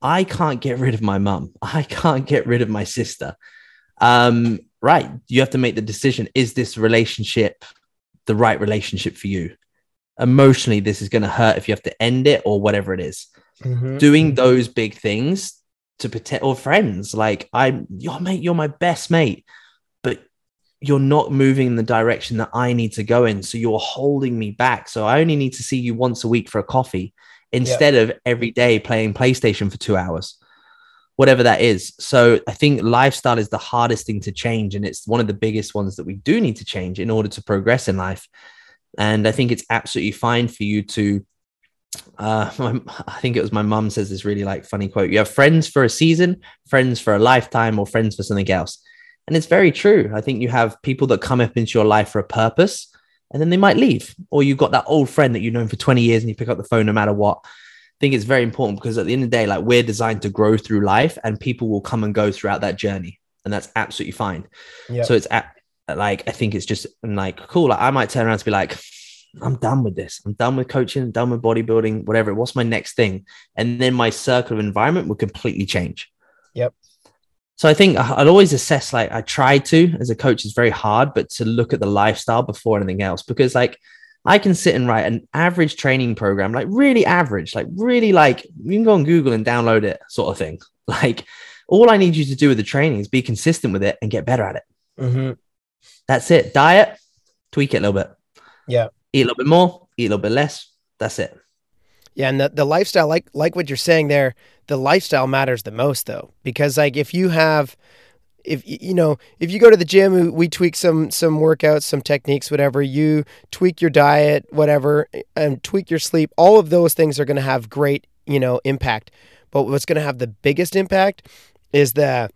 I can't get rid of my mum. I can't get rid of my sister um, right, you have to make the decision is this relationship the right relationship for you? Emotionally, this is going to hurt if you have to end it or whatever it is. Mm-hmm. Doing those big things to protect or friends, like I'm your mate, you're my best mate, but you're not moving in the direction that I need to go in. So you're holding me back. So I only need to see you once a week for a coffee instead of every day playing PlayStation for two hours. Whatever that is. So I think lifestyle is the hardest thing to change. And it's one of the biggest ones that we do need to change in order to progress in life. And I think it's absolutely fine for you to uh, *laughs* my, I think it was my mum says this really like funny quote. You have friends for a season, friends for a lifetime, or friends for something else. And it's very true. I think you have people that come up into your life for a purpose and then they might leave. Or you've got that old friend that you've known for 20 years and you pick up the phone no matter what. I think it's very important because at the end of the day, like we're designed to grow through life and people will come and go throughout that journey. And that's absolutely fine.
Yeah.
So it's at, like, I think it's just like cool. Like I might turn around to be like, I'm done with this. I'm done with coaching, done with bodybuilding, whatever. What's my next thing? And then my circle of environment will completely change.
Yep.
So I think I'll always assess, like I try to as a coach is very hard, but to look at the lifestyle before anything else, because like I can sit and write an average training program, like really average, like really like you can go on Google and download it sort of thing. *laughs* Like all I need you to do with the training is be consistent with it and get better at it.
Mm-hmm.
That's it. Diet, tweak it a little bit.
Yeah.
Eat a little bit more, eat a little bit less. That's it.
Yeah, and the, the lifestyle, like like what you're saying there, the lifestyle matters the most though, because like if you have, if you know, if you go to the gym, we- we tweak some some workouts, some techniques, whatever. You tweak your diet, whatever, and tweak your sleep. All of those things are going to have great, you know, impact. But what's going to have the biggest impact is the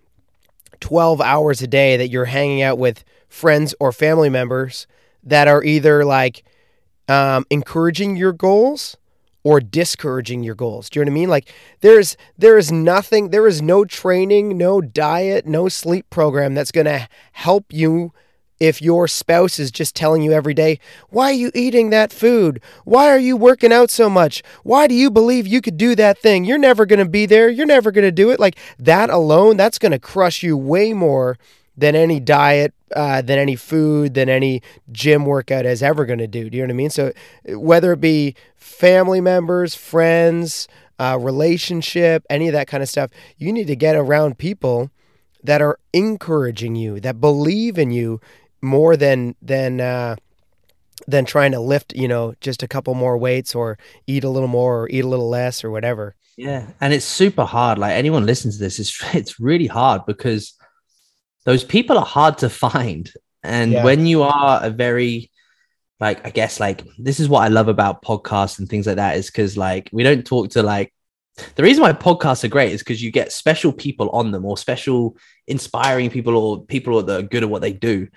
12 hours a day that you're hanging out with friends or family members that are either like um, encouraging your goals or discouraging your goals. Do you know what I mean? Like there's there is nothing, there is no training, no diet, no sleep program that's going to help you if your spouse is just telling you every day, "Why are you eating that food? Why are you working out so much? Why do you believe you could do that thing? You're never going to be there. You're never going to do it." Like that alone, that's going to crush you way more than any diet, uh, than any food, than any gym workout is ever going to do. Do you know what I mean? So whether it be family members, friends, uh, relationship, any of that kind of stuff, you need to get around people that are encouraging you, that believe in you more than than uh, than trying to lift, you know, just a couple more weights or eat a little more or eat a little less or whatever.
Yeah, and it's super hard. Like anyone listens to this, it's *laughs* it's really hard because those people are hard to find. And
Yeah.
when you are a very like I guess like this is what I love about podcasts and things like that is because like we don't talk to like the reason why podcasts are great is because you get special people on them or special inspiring people or people that are good at what they do.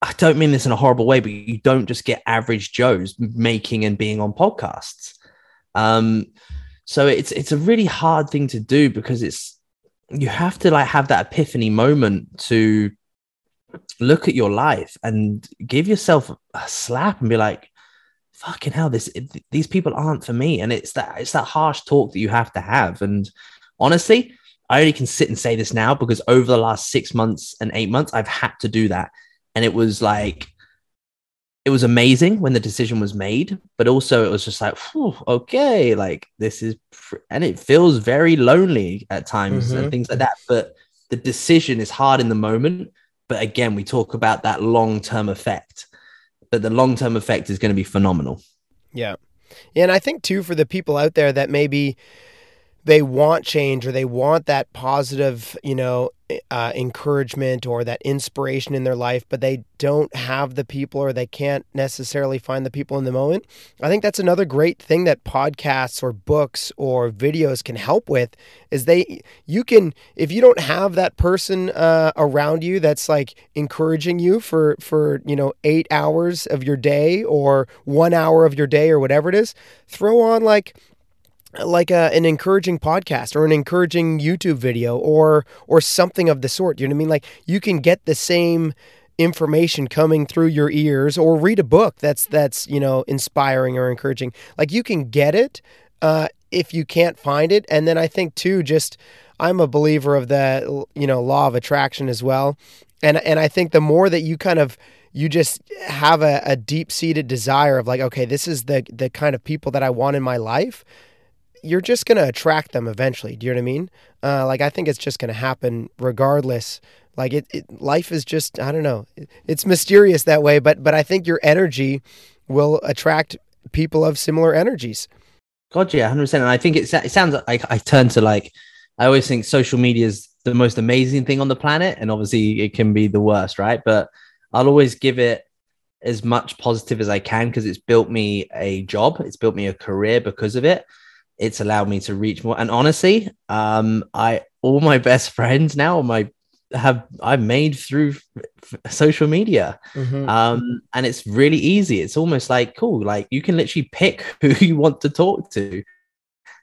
I don't mean this in a horrible way, but you don't just get average Joes making and being on podcasts. Um, so it's it's a really hard thing to do because it's you have to like have that epiphany moment to look at your life and give yourself a slap and be like, fucking hell, this these people aren't for me. And it's that it's that harsh talk that you have to have. And honestly, I only can sit and say this now because over the last six months and eight months, I've had to do that. And it was like it was amazing when the decision was made, but also it was just like, okay, like this is, pr-, and it feels very lonely at times
Mhm.
and things like that. But the decision is hard in the moment. But again, we talk about that long term effect, but the long term effect is going to be phenomenal.
Yeah. Yeah, and I think too for the people out there that maybe they want change or they want that positive, you know, uh, encouragement or that inspiration in their life, but they don't have the people or they can't necessarily find the people in the moment. I think that's another great thing that podcasts or books or videos can help with is they you can if you don't have that person uh, around you that's like encouraging you for for you know eight hours of your day or one hour of your day or whatever it is, throw on like like a, an encouraging podcast or an encouraging YouTube video or or something of the sort. You know what I mean? Like you can get the same information coming through your ears or read a book that's that's you know inspiring or encouraging. Like you can get it uh, if you can't find it. And then I think too, just I'm a believer of the you know law of attraction as well. And and I think the more that you kind of you just have a, a deep seated desire of like, okay, this is the the kind of people that I want in my life you're just going to attract them eventually. Do you know what I mean? Uh, like, I think it's just going to happen regardless. Like it, it, life is just, I don't know. It- It's mysterious that way, but, but I think your energy will attract people of similar energies.
God, yeah, hundred percent. And I think it's, it sounds like I turn to like I always think social media is the most amazing thing on the planet, and obviously it can be the worst, right? But I'll always give it as much positive as I can because it's built me a job, it's built me a career because of it. It's allowed me to reach more. And honestly, um, I all my *laughs* best friends now, my have I've made through f- social media.
Mhm.
Um, and it's really easy. It's almost like cool. Like you can literally pick *laughs* who you want to talk to.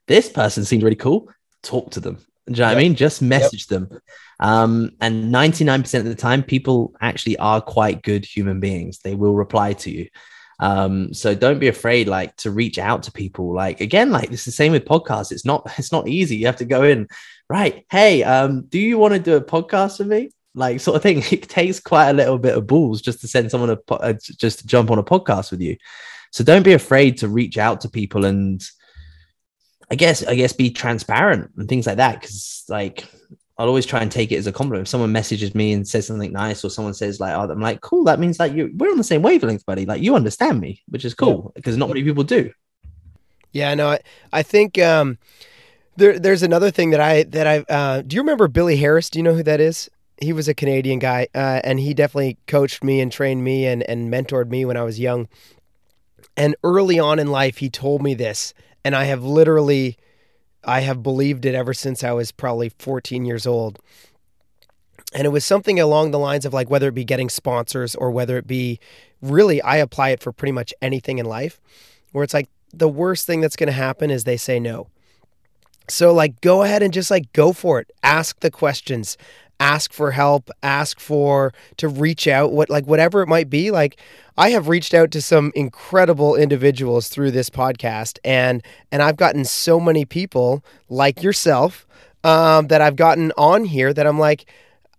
This person seemed really cool. Talk to them. Do you know what I mean? Just message them. Um, and 99% of the time, people actually are quite good human beings. They will reply to you. Um, so don't be afraid like to reach out to people. Like again, like it's the same with podcasts. It's not *laughs* it's not easy. You have to go in, right? Hey, um, do you want to do a podcast with me? Like sort of thing. *laughs* It takes quite a little bit of balls just to send someone a po- uh, just to jump on a podcast with you. So don't be afraid to reach out to people and I guess I guess be transparent and things like that. Cause like I'll always try and take it as a compliment. If someone messages me and says something nice, or someone says like, "Oh," I'm like, "Cool." That means like you we're on the same wavelength, buddy. Like you understand me, which is cool because not many people do.
Yeah, no, I, I think um, there, there's another thing that I that I uh, do. You remember Billy Harris? Do you know who that is? He was a Canadian guy, uh, and he definitely coached me and trained me and and mentored me when I was young. And early on in life, he told me this, and I have literally, I have believed it ever since I was probably 14 years old. And it was something along the lines of like whether it be getting sponsors or whether it be really, I apply it for pretty much anything in life, where it's like the worst thing that's going to happen is they say no. So like go ahead and just like go for it. Ask the questions. Ask for help, ask for to reach out what like whatever it might be. Like I have reached out to some incredible individuals through this podcast and and I've gotten so many people like yourself um, that I've gotten on here that I'm like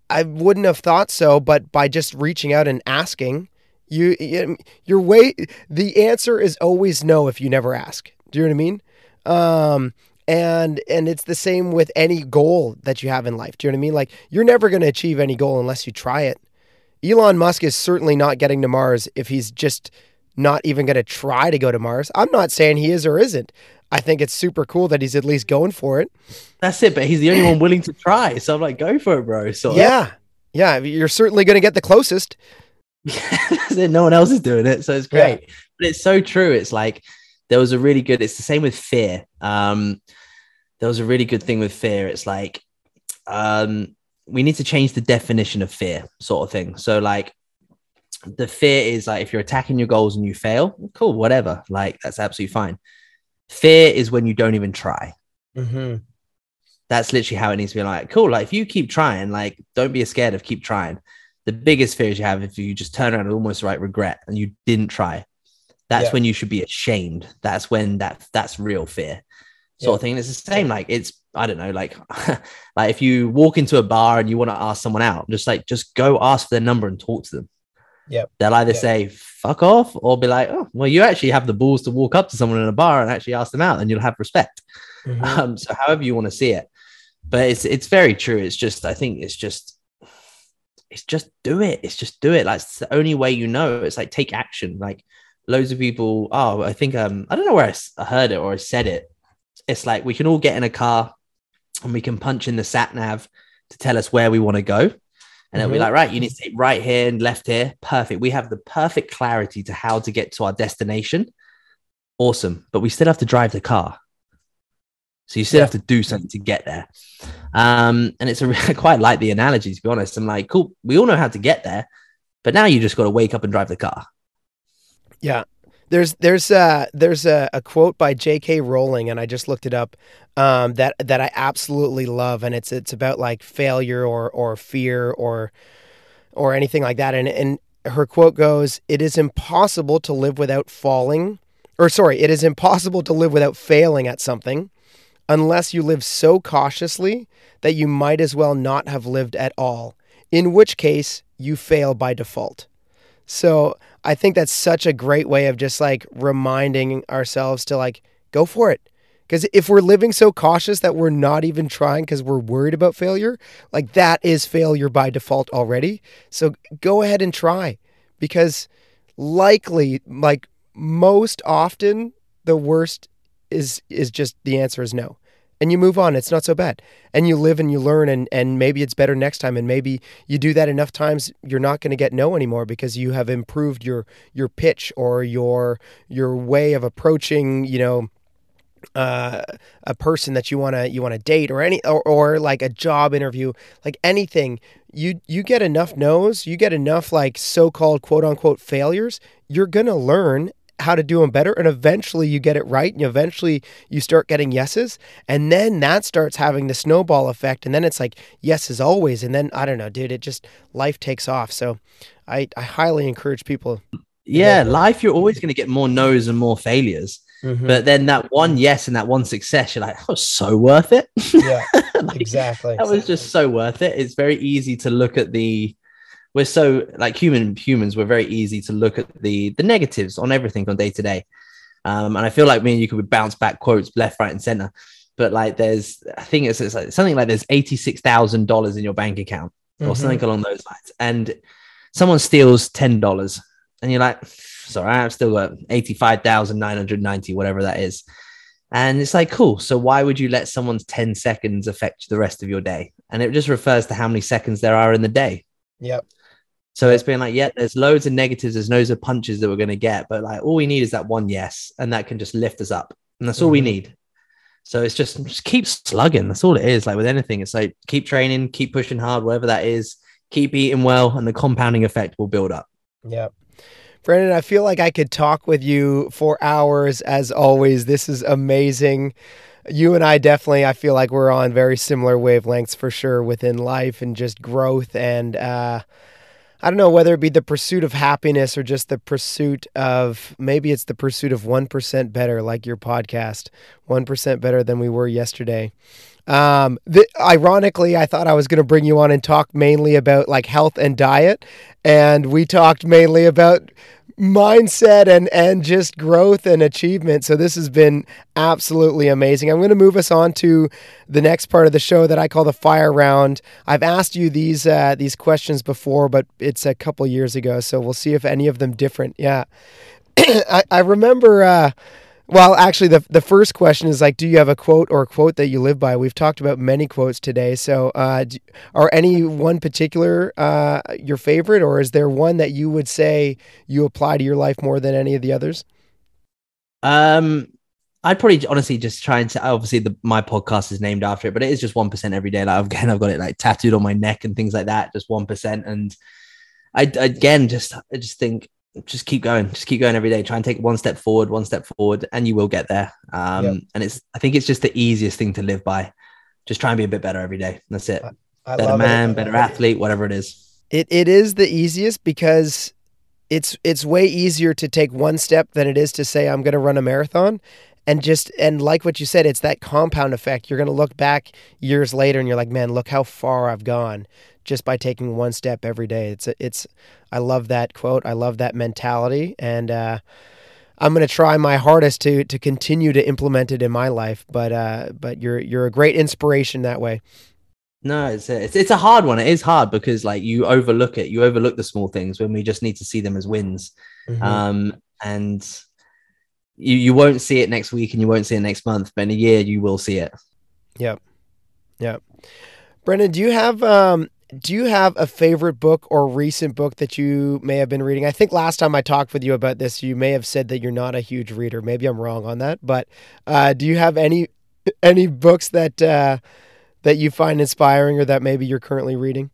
I wouldn't have thought so, but by just reaching out and asking, you you- your way the answer is always no if you never ask. Do you know what I mean? Um, and and it's the same with any goal that you have in life. Do you know what I mean? Like you're never going to achieve any goal unless you try it. Elon Musk is certainly not getting to Mars if he's just not even going to try to go to Mars. I'm not saying he is or isn't. I think it's super cool that he's at least going for it.
That's it. But he's the only one willing to try. So I'm like, go for it, bro. So
Yeah. Yeah, you're certainly going to get the closest. *laughs*
no one else is doing it. So it's
Yeah.
great. But it's so true. It's like there was a really good, it's the same with fear. Um, there was a really good thing with fear. It's like um we need to change the definition of fear, sort of thing. So like the fear is like if you're attacking your goals and you fail, cool, whatever. Like that's absolutely fine. Fear is when you don't even try.
Mm-hmm.
That's literally how it needs to be. Like, cool. Like, if you keep trying, like, don't be scared of keep trying. The biggest fears you have if you just turn around and almost like regret and you didn't try. That's
Yeah.
when you should be ashamed. That's when that that's real fear, sort of thing. And it's the same. Like, it's I don't know. Like, *laughs* like if you walk into a bar and you want to ask someone out, just like just go ask for their number and talk to them.
Yeah.
They'll either
Yep.
say fuck off or be like, oh, well, you actually have the balls to walk up to someone in a bar and actually ask them out, and you'll have respect.
Mm-hmm. *laughs*
Um, so however you want to see it, but it's it's very true. It's just I think it's just it's just do it. It's just do it. Like it's the only way you know. It's like take action. Like loads of people. Oh, I think um I don't know where I heard it or I said it. It's like we can all get in a car and we can punch in the sat nav to tell us where we want to go. And it'll be like, right, you need to take right here and left here. Perfect. We have the perfect clarity to how to get to our destination. Awesome. But we still have to drive the car. So you still have to do something to get there. Um, and it's a *laughs* I quite like the analogy, to be honest. I'm like, cool, we all know how to get there, but now you just got to wake up and drive the car.
Yeah. There's there's uh there's a, a quote by J.K. Rowling, and I just looked it up. Um, that that I absolutely love, and it's it's about like failure or or fear or or anything like that. And and her quote goes, "It is impossible to live without falling, or sorry, it is impossible to live without failing at something, unless you live so cautiously that you might as well not have lived at all. In which case, you fail by default." So I think that's such a great way of just like reminding ourselves to like go for it. Because if we're living so cautious that we're not even trying because we're worried about failure, like that is failure by default already. So go ahead and try because likely, like most often, the worst is is just the answer is no. And you move on. It's not so bad. And you live and you learn and and maybe it's better next time and maybe you do that enough times you're not going to get no anymore because you have improved your your pitch or your your way of approaching, you know, uh, a person that you want to you want to date or any or, or like a job interview like anything you you get enough no's you get enough like so-called quote unquote failures you're going to learn how to do them better and eventually you get it right and eventually you start getting yeses and then that starts having the snowball effect and then it's like yeses always and then i don't know dude it just life takes off so i i highly encourage people
Yeah, life, you're always going to get more no's and more failures.
Mm-hmm.
But then that one yes and that one success, you're like, that was so worth it.
yeah *laughs*
Like,
exactly
that was just so worth it. It's very easy to look at the we're so like human humans, we're very easy to look at the the negatives on everything on day to day. Um, and I feel like me and you could bounce back quotes left, right, and center. But like there's I think it's, it's like something like there's eighty six thousand dollars in your bank account or
Mhm.
something along those lines. And someone steals ten dollars, and you're like, sorry, I've still got eighty five thousand nine hundred ninety, whatever that is. And it's like, cool. So why would you let someone's 10 seconds affect the rest of your day? And it just refers to how many seconds there are in the day.
yep
So it's been like, yeah, there's loads of negatives, there's loads of punches that we're going to get, but like all we need is that one yes, and that can just lift us up. And that's all we
Mhm.
need. So it's just, just keep slugging. That's all it is. Like with anything, it's like keep training, keep pushing hard, whatever that is, keep eating well, and the compounding effect will build up.
Yeah. Brandon, I feel like I could talk with you for hours as always. This is amazing. You and I definitely, I feel like we're on very similar wavelengths for sure within life and just growth. And uh, I don't know whether it be the pursuit of happiness or just the pursuit of maybe it's the pursuit of 1% better, like your podcast, 1% better than we were yesterday. Um, the, ironically, I thought I was going to bring you on and talk mainly about like health and diet, and we talked mainly about mindset and and just growth and achievement. So this has been absolutely amazing. I'm going to move us on to the next part of the show that I call the fire round. I've asked you these uh, these questions before, but it's a couple years ago, so we'll see if any of them different. Yeah, *clears throat* I, I remember. Uh, well, actually, the the first question is like, do you have a quote or a quote that you live by? We've talked about many quotes today. So, uh, do, are any one particular uh, your favorite, or is there one that you would say you apply to your life more than any of the others?
Um, I'd probably honestly just try and say, obviously the my podcast is named after it, but it is just one percent every day. Like *laughs* again, I've got it like tattooed on my neck and things like that, just one percent. And I again just I just think just keep going, just keep going every day. Try and take one step forward, one step forward, and you will get there. Um,
Yep.
and it's I think it's just the easiest thing to live by. Just try and be a bit better every day. That's it.
I
better man,
it.
better athlete, whatever it is.
It it is the easiest because it's it's way easier to take one step than it is to say I'm going to run a marathon and just and like what you said it's that compound effect you're going to look back years later and you're like man look how far I've gone just by taking one step every day it's it's I love that quote I love that mentality and uh I'm going to try my hardest to to continue to implement it in my life but uh but you're you're a great inspiration that way
No, it's a, it's it's a hard one. It is hard because like you overlook it. You overlook the small things when we just need to see them as wins.
Mm-hmm.
Um, and you you won't see it next week and you won't see it next month, but in a year you will see it.
Yep. Yep. Brandon, do you have um do you have a favorite book or recent book that you may have been reading? I think last time I talked with you about this, you may have said that you're not a huge reader. Maybe I'm wrong on that, but uh, do you have any *laughs* any books that uh, that you find inspiring or that maybe you're currently reading?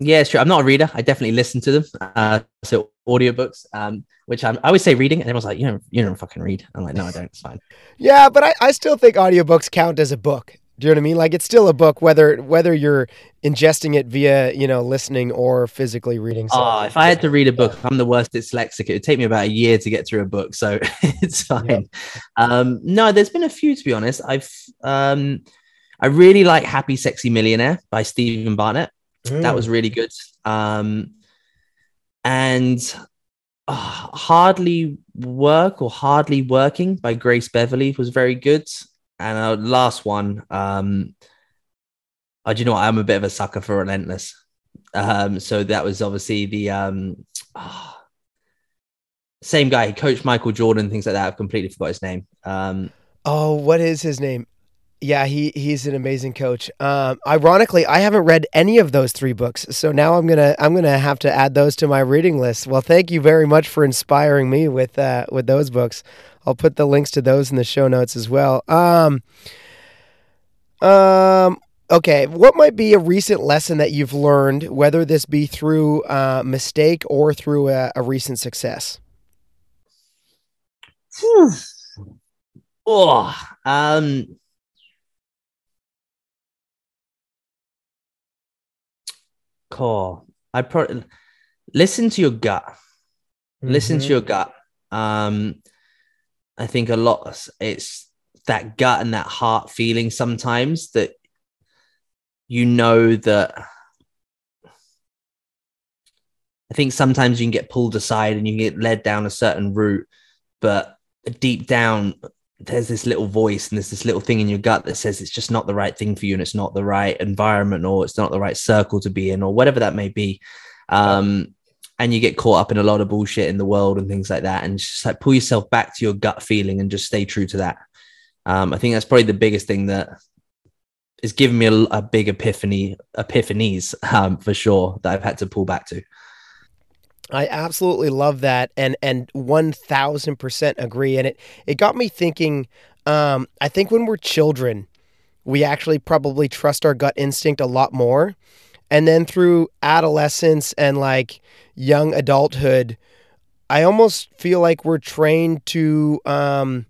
Yeah, sure. I'm not a reader. I definitely listen to them. Uh, so audiobooks, um, which I'm, I always say reading, and everyone's like, you don't, you don't fucking read. I'm like, no, I don't. It's fine. *laughs*
Yeah, but I, I still think audiobooks count as a book. Do you know what I mean? Like it's still a book, whether whether you're ingesting it via you know listening or physically reading. So,
Oh, if I had to read a book, I'm the worst dyslexic. It would take me about a year to get through a book, so *laughs* it's fine. Um, no, there's been a few to be honest. I've um, I really like Happy Sexy Millionaire by Steven Bartlett.
Mm.
That was really good. Um, and uh, Hardly Work or Hardly Working by Grace Beverley was very good. And our last one, um, oh, do you know what? I'm a bit of a sucker for Relentless. Um, so that was obviously the um, ah, *sighs* same guy. Coach Michael Jordan, things like that. I've completely forgot his name. Um,
Oh, what is his name? Yeah, he he's an amazing coach. Um, ironically, I haven't read any of those three books, so now I'm gonna I'm gonna have to add those to my reading list. Well, thank you very much for inspiring me with uh, with those books. I'll put the links to those in the show notes as well. Um, um, okay, what might be a recent lesson that you've learned, whether this be through a mistake or through a, a recent success?
Oh, um, cool. I pro listen to your gut. Listen to your gut. Um, I think a lot it's that gut and that heart feeling sometimes that you know that I think sometimes you can get pulled aside and you get led down a certain route, but deep down there's this little voice and there's this little thing in your gut that says it's just not the right thing for you and it's not the right environment or it's not the right circle to be in or whatever that may be. Um, and you get caught up in a lot of bullshit in the world and things like that. And just like pull yourself back to your gut feeling and just stay true to that. Um, I think that's probably the biggest thing that is giving me a, a big epiphany, epiphanies *laughs* um, for sure that I've had to pull back to.
I absolutely love that, and and one thousand percent agree. And it it got me thinking. Um, I think when we're children, we actually probably trust our gut instinct a lot more, and then through adolescence and like young adulthood, I almost feel like we're trained to um,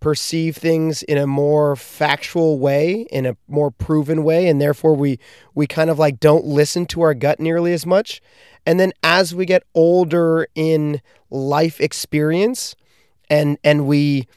perceive things in a more factual way, in a more proven way, and therefore we we kind of like don't listen to our gut nearly as much. And then as we get older in life experience and and we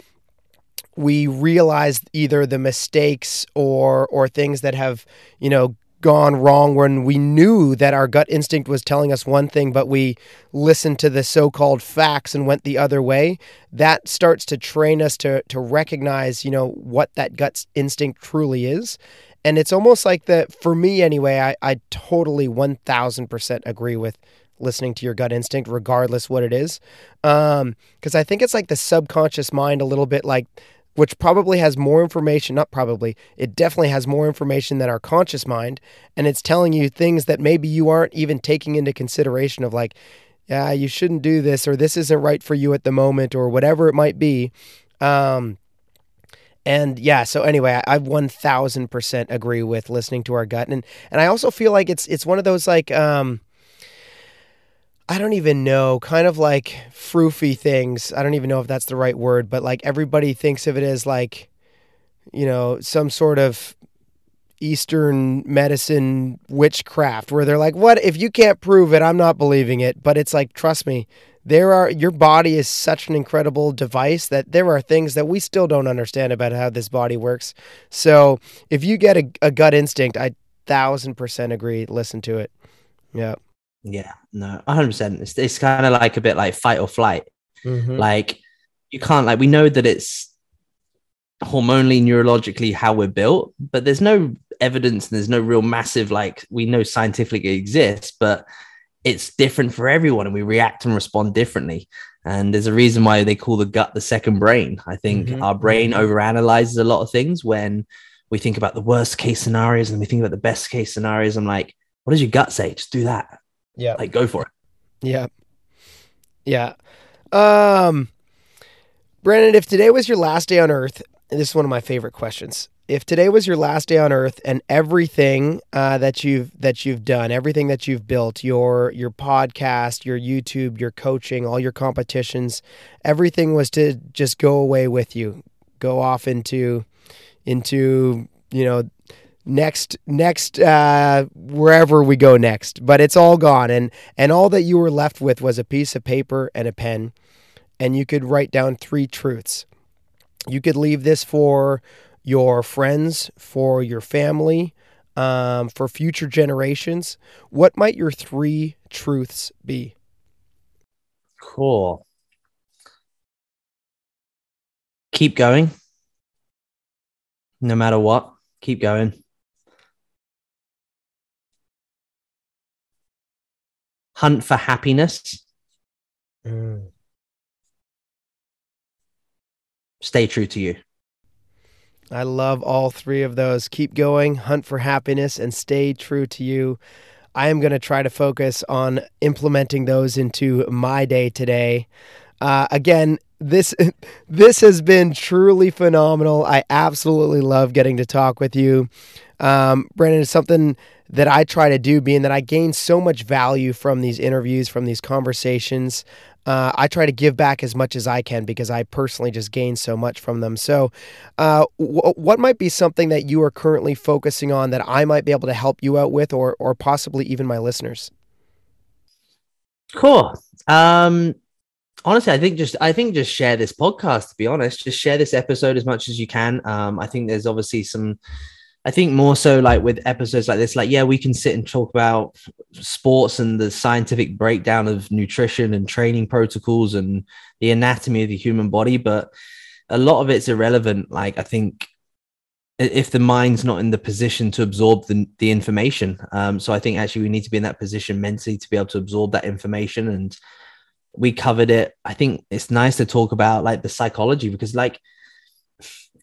we realize either the mistakes or or things that have, you know, gone wrong when we knew that our gut instinct was telling us one thing but we listened to the so-called facts and went the other way that starts to train us to to recognize you know what that gut instinct truly is. And it's almost like that for me anyway i, I totally 1000% agree with listening to your gut instinct regardless what it is. Um, because i think it's like the subconscious mind a little bit like which probably has more information not probably it definitely has more information than our conscious mind and it's telling you things that maybe you aren't even taking into consideration of like yeah you shouldn't do this or this isn't right for you at the moment or whatever it might be um, and yeah, so anyway, I, I 1000% agree with listening to our gut. And, and I also feel like it's, it's one of those like, um, I don't even know, kind of like froofy things. I don't even know if that's the right word, but like everybody thinks of it as like, you know, some sort of Eastern medicine witchcraft where they're like, what if you can't prove it? I'm not believing it. But it's like, trust me, there are your body is such an incredible device that there are things that we still don't understand about how this body works. So if you get a, a gut instinct, I thousand percent agree. Listen to it. Yeah.
Yeah, no, 100%. It's, it's kind of like a bit like fight or flight.
Mhm.
Like you can't like we know that it's hormonally neurologically how we're built, but there's no evidence and there's no real massive like we know scientifically it exists, but it's different for everyone and we react and respond differently. And there's a reason why they call the gut the second brain. I think
Mhm.
our brain overanalyzes a lot of things when we think about the worst case scenarios and we think about the best case scenarios. I'm like, what does your gut say? Just do that.
Yeah.
Like go for it.
Yeah. Yeah. Um Brandon, if today was your last day on earth, this is one of my favorite questions. If today was your last day on earth and everything uh, that you've that you've done, everything that you've built, your your podcast, your YouTube, your coaching, all your competitions, everything was to just go away with you, go off into into, you know, next next uh wherever we go next but it's all gone and and all that you were left with was a piece of paper and a pen and you could write down three truths you could leave this for your friends for your family um, for future generations what might your three truths be
Cool. Keep going. No matter what, keep going. Hunt for happiness. Stay true to you.
I love all three of those. Keep going, hunt for happiness, and stay true to you. I am going to try to focus on implementing those into my day today. Uh, again, this *laughs* this has been truly phenomenal. I absolutely love getting to talk with you, um, Brandon. It's something that I try to do, being that I gain so much value from these interviews, from these conversations. Uh, I try to give back as much as I can because I personally just gain so much from them. So, uh, w- what might be something that you are currently focusing on that I might be able to help you out with, or or possibly even my listeners?
Cool. Um, honestly, I think just I think just share this podcast. To be honest, just share this episode as much as you can. Um, I think there's obviously some I think more so like with episodes like this, like, yeah, we can sit and talk about sports and the scientific breakdown of nutrition and training protocols and the anatomy of the human body, but a lot of it's irrelevant. Like, I think if the mind's not in the position to absorb the, the information. Um, so I think actually we need to be in that position mentally to be able to absorb that information. And we covered it. I think it's nice to talk about like the psychology because, like,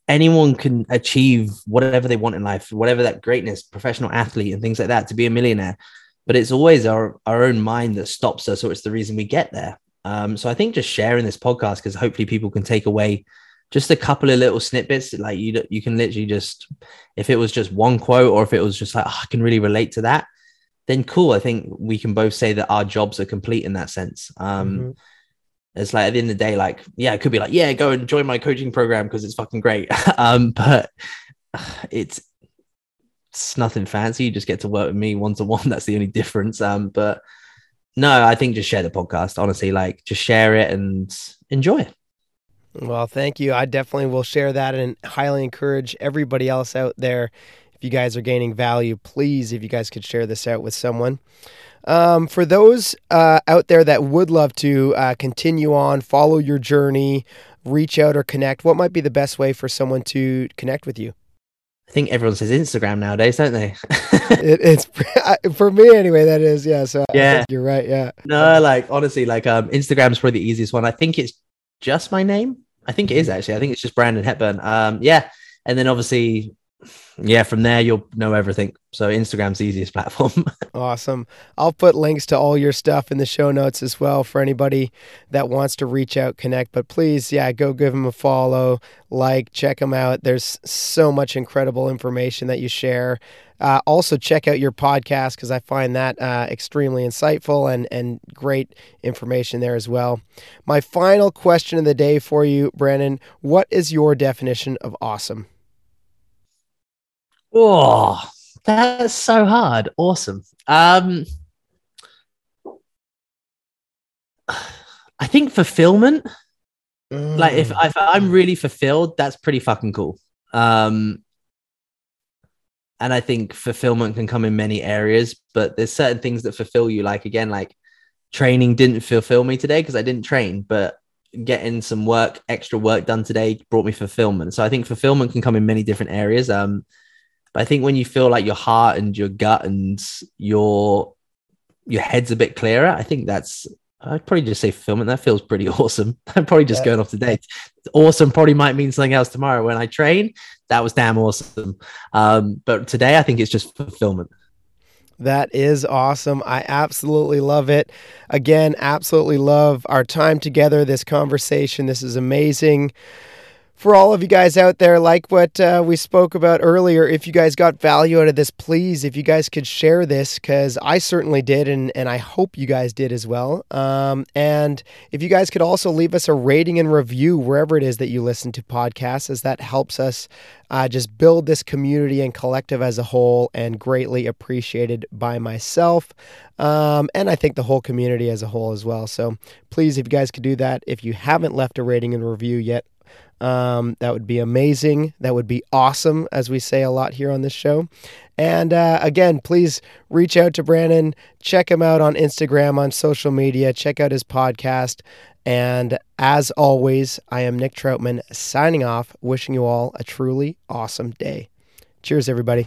anyone can achieve whatever they want in life, whatever that greatness, professional athlete and things like that, to be a millionaire. But it's always our, our own mind that stops us, or it's the reason we get there. Um, so I think just sharing this podcast, because hopefully people can take away just a couple of little snippets. Like you, you can literally just, if it was just one quote, or if it was just like, oh, I can really relate to that, then cool. I think we can both say that our jobs are complete in that sense. Um, mm-hmm it's like at the end of the day, like, yeah, it could be like, yeah, go and join my coaching program because it's fucking great. *laughs* um, but *sighs* it's it's nothing fancy. You just get to work with me one to one. That's the only difference. Um, but no, I think just share the podcast. Honestly, like just share it and enjoy it.
Well, thank you. I definitely will share that and highly encourage everybody else out there. If you guys are gaining value, please, if you guys could share this out with someone. Um, for those uh, out there that would love to uh, continue on, follow your journey, reach out or connect, what might be the best way for someone to connect with you?
I think everyone says Instagram nowadays, don't they? *laughs*
it, it's *laughs* for me anyway. That is, yeah. So yeah, you're right. Yeah.
No, like honestly, like um, Instagram's probably the easiest one. I think it's just my name. I think it is actually. I think it's just Brandon Hepburn. Um, yeah, and then obviously yeah, from there you'll know everything. So Instagram's easiest *laughs* platform.
awesome. I'll put links to all your stuff in the show notes as well for anybody that wants to reach out, connect. But please, yeah, go give them a follow, like, check them out. There's so much incredible information that you share. Uh, also, check out your podcast because I find that uh, extremely insightful and, and great information there as well. My final question of the day for you, Brandon What is your definition of awesome?
Oh, that's so hard. Awesome. Um, I think fulfillment. Mm. Like if, if I'm really fulfilled, that's pretty fucking cool. Um, and I think fulfillment can come in many areas, but there's certain things that fulfill you. Like again, like training didn't fulfill me today because I didn't train, but getting some work, extra work done today brought me fulfillment. So I think fulfillment can come in many different areas. Um, but I think when you feel like your heart and your gut and your your head's a bit clearer, I think that's I'd probably just say fulfillment. That feels pretty *laughs* awesome. I'm probably just yeah. going off today. Awesome probably might mean something else tomorrow. When I train, that was damn awesome. Um, but today, I think it's just fulfillment.
That is awesome. I absolutely love it. Again, absolutely love our time together, this conversation. This is amazing for all of you guys out there, like what uh, we spoke about earlier, if you guys got value out of this, please, if you guys could share this, because I certainly did, and, and I hope you guys did as well. Um, and if you guys could also leave us a rating and review wherever it is that you listen to podcasts, as that helps us uh, just build this community and collective as a whole, and greatly appreciated by myself. Um, and I think the whole community as a whole as well. So please, if you guys could do that, if you haven't left a rating and review yet, um, that would be amazing. That would be awesome, as we say a lot here on this show. And uh, again, please reach out to Brandon. Check him out on Instagram, on social media. Check out his podcast. And as always, I am Nick Troutman signing off, wishing you all a truly awesome day. Cheers, everybody.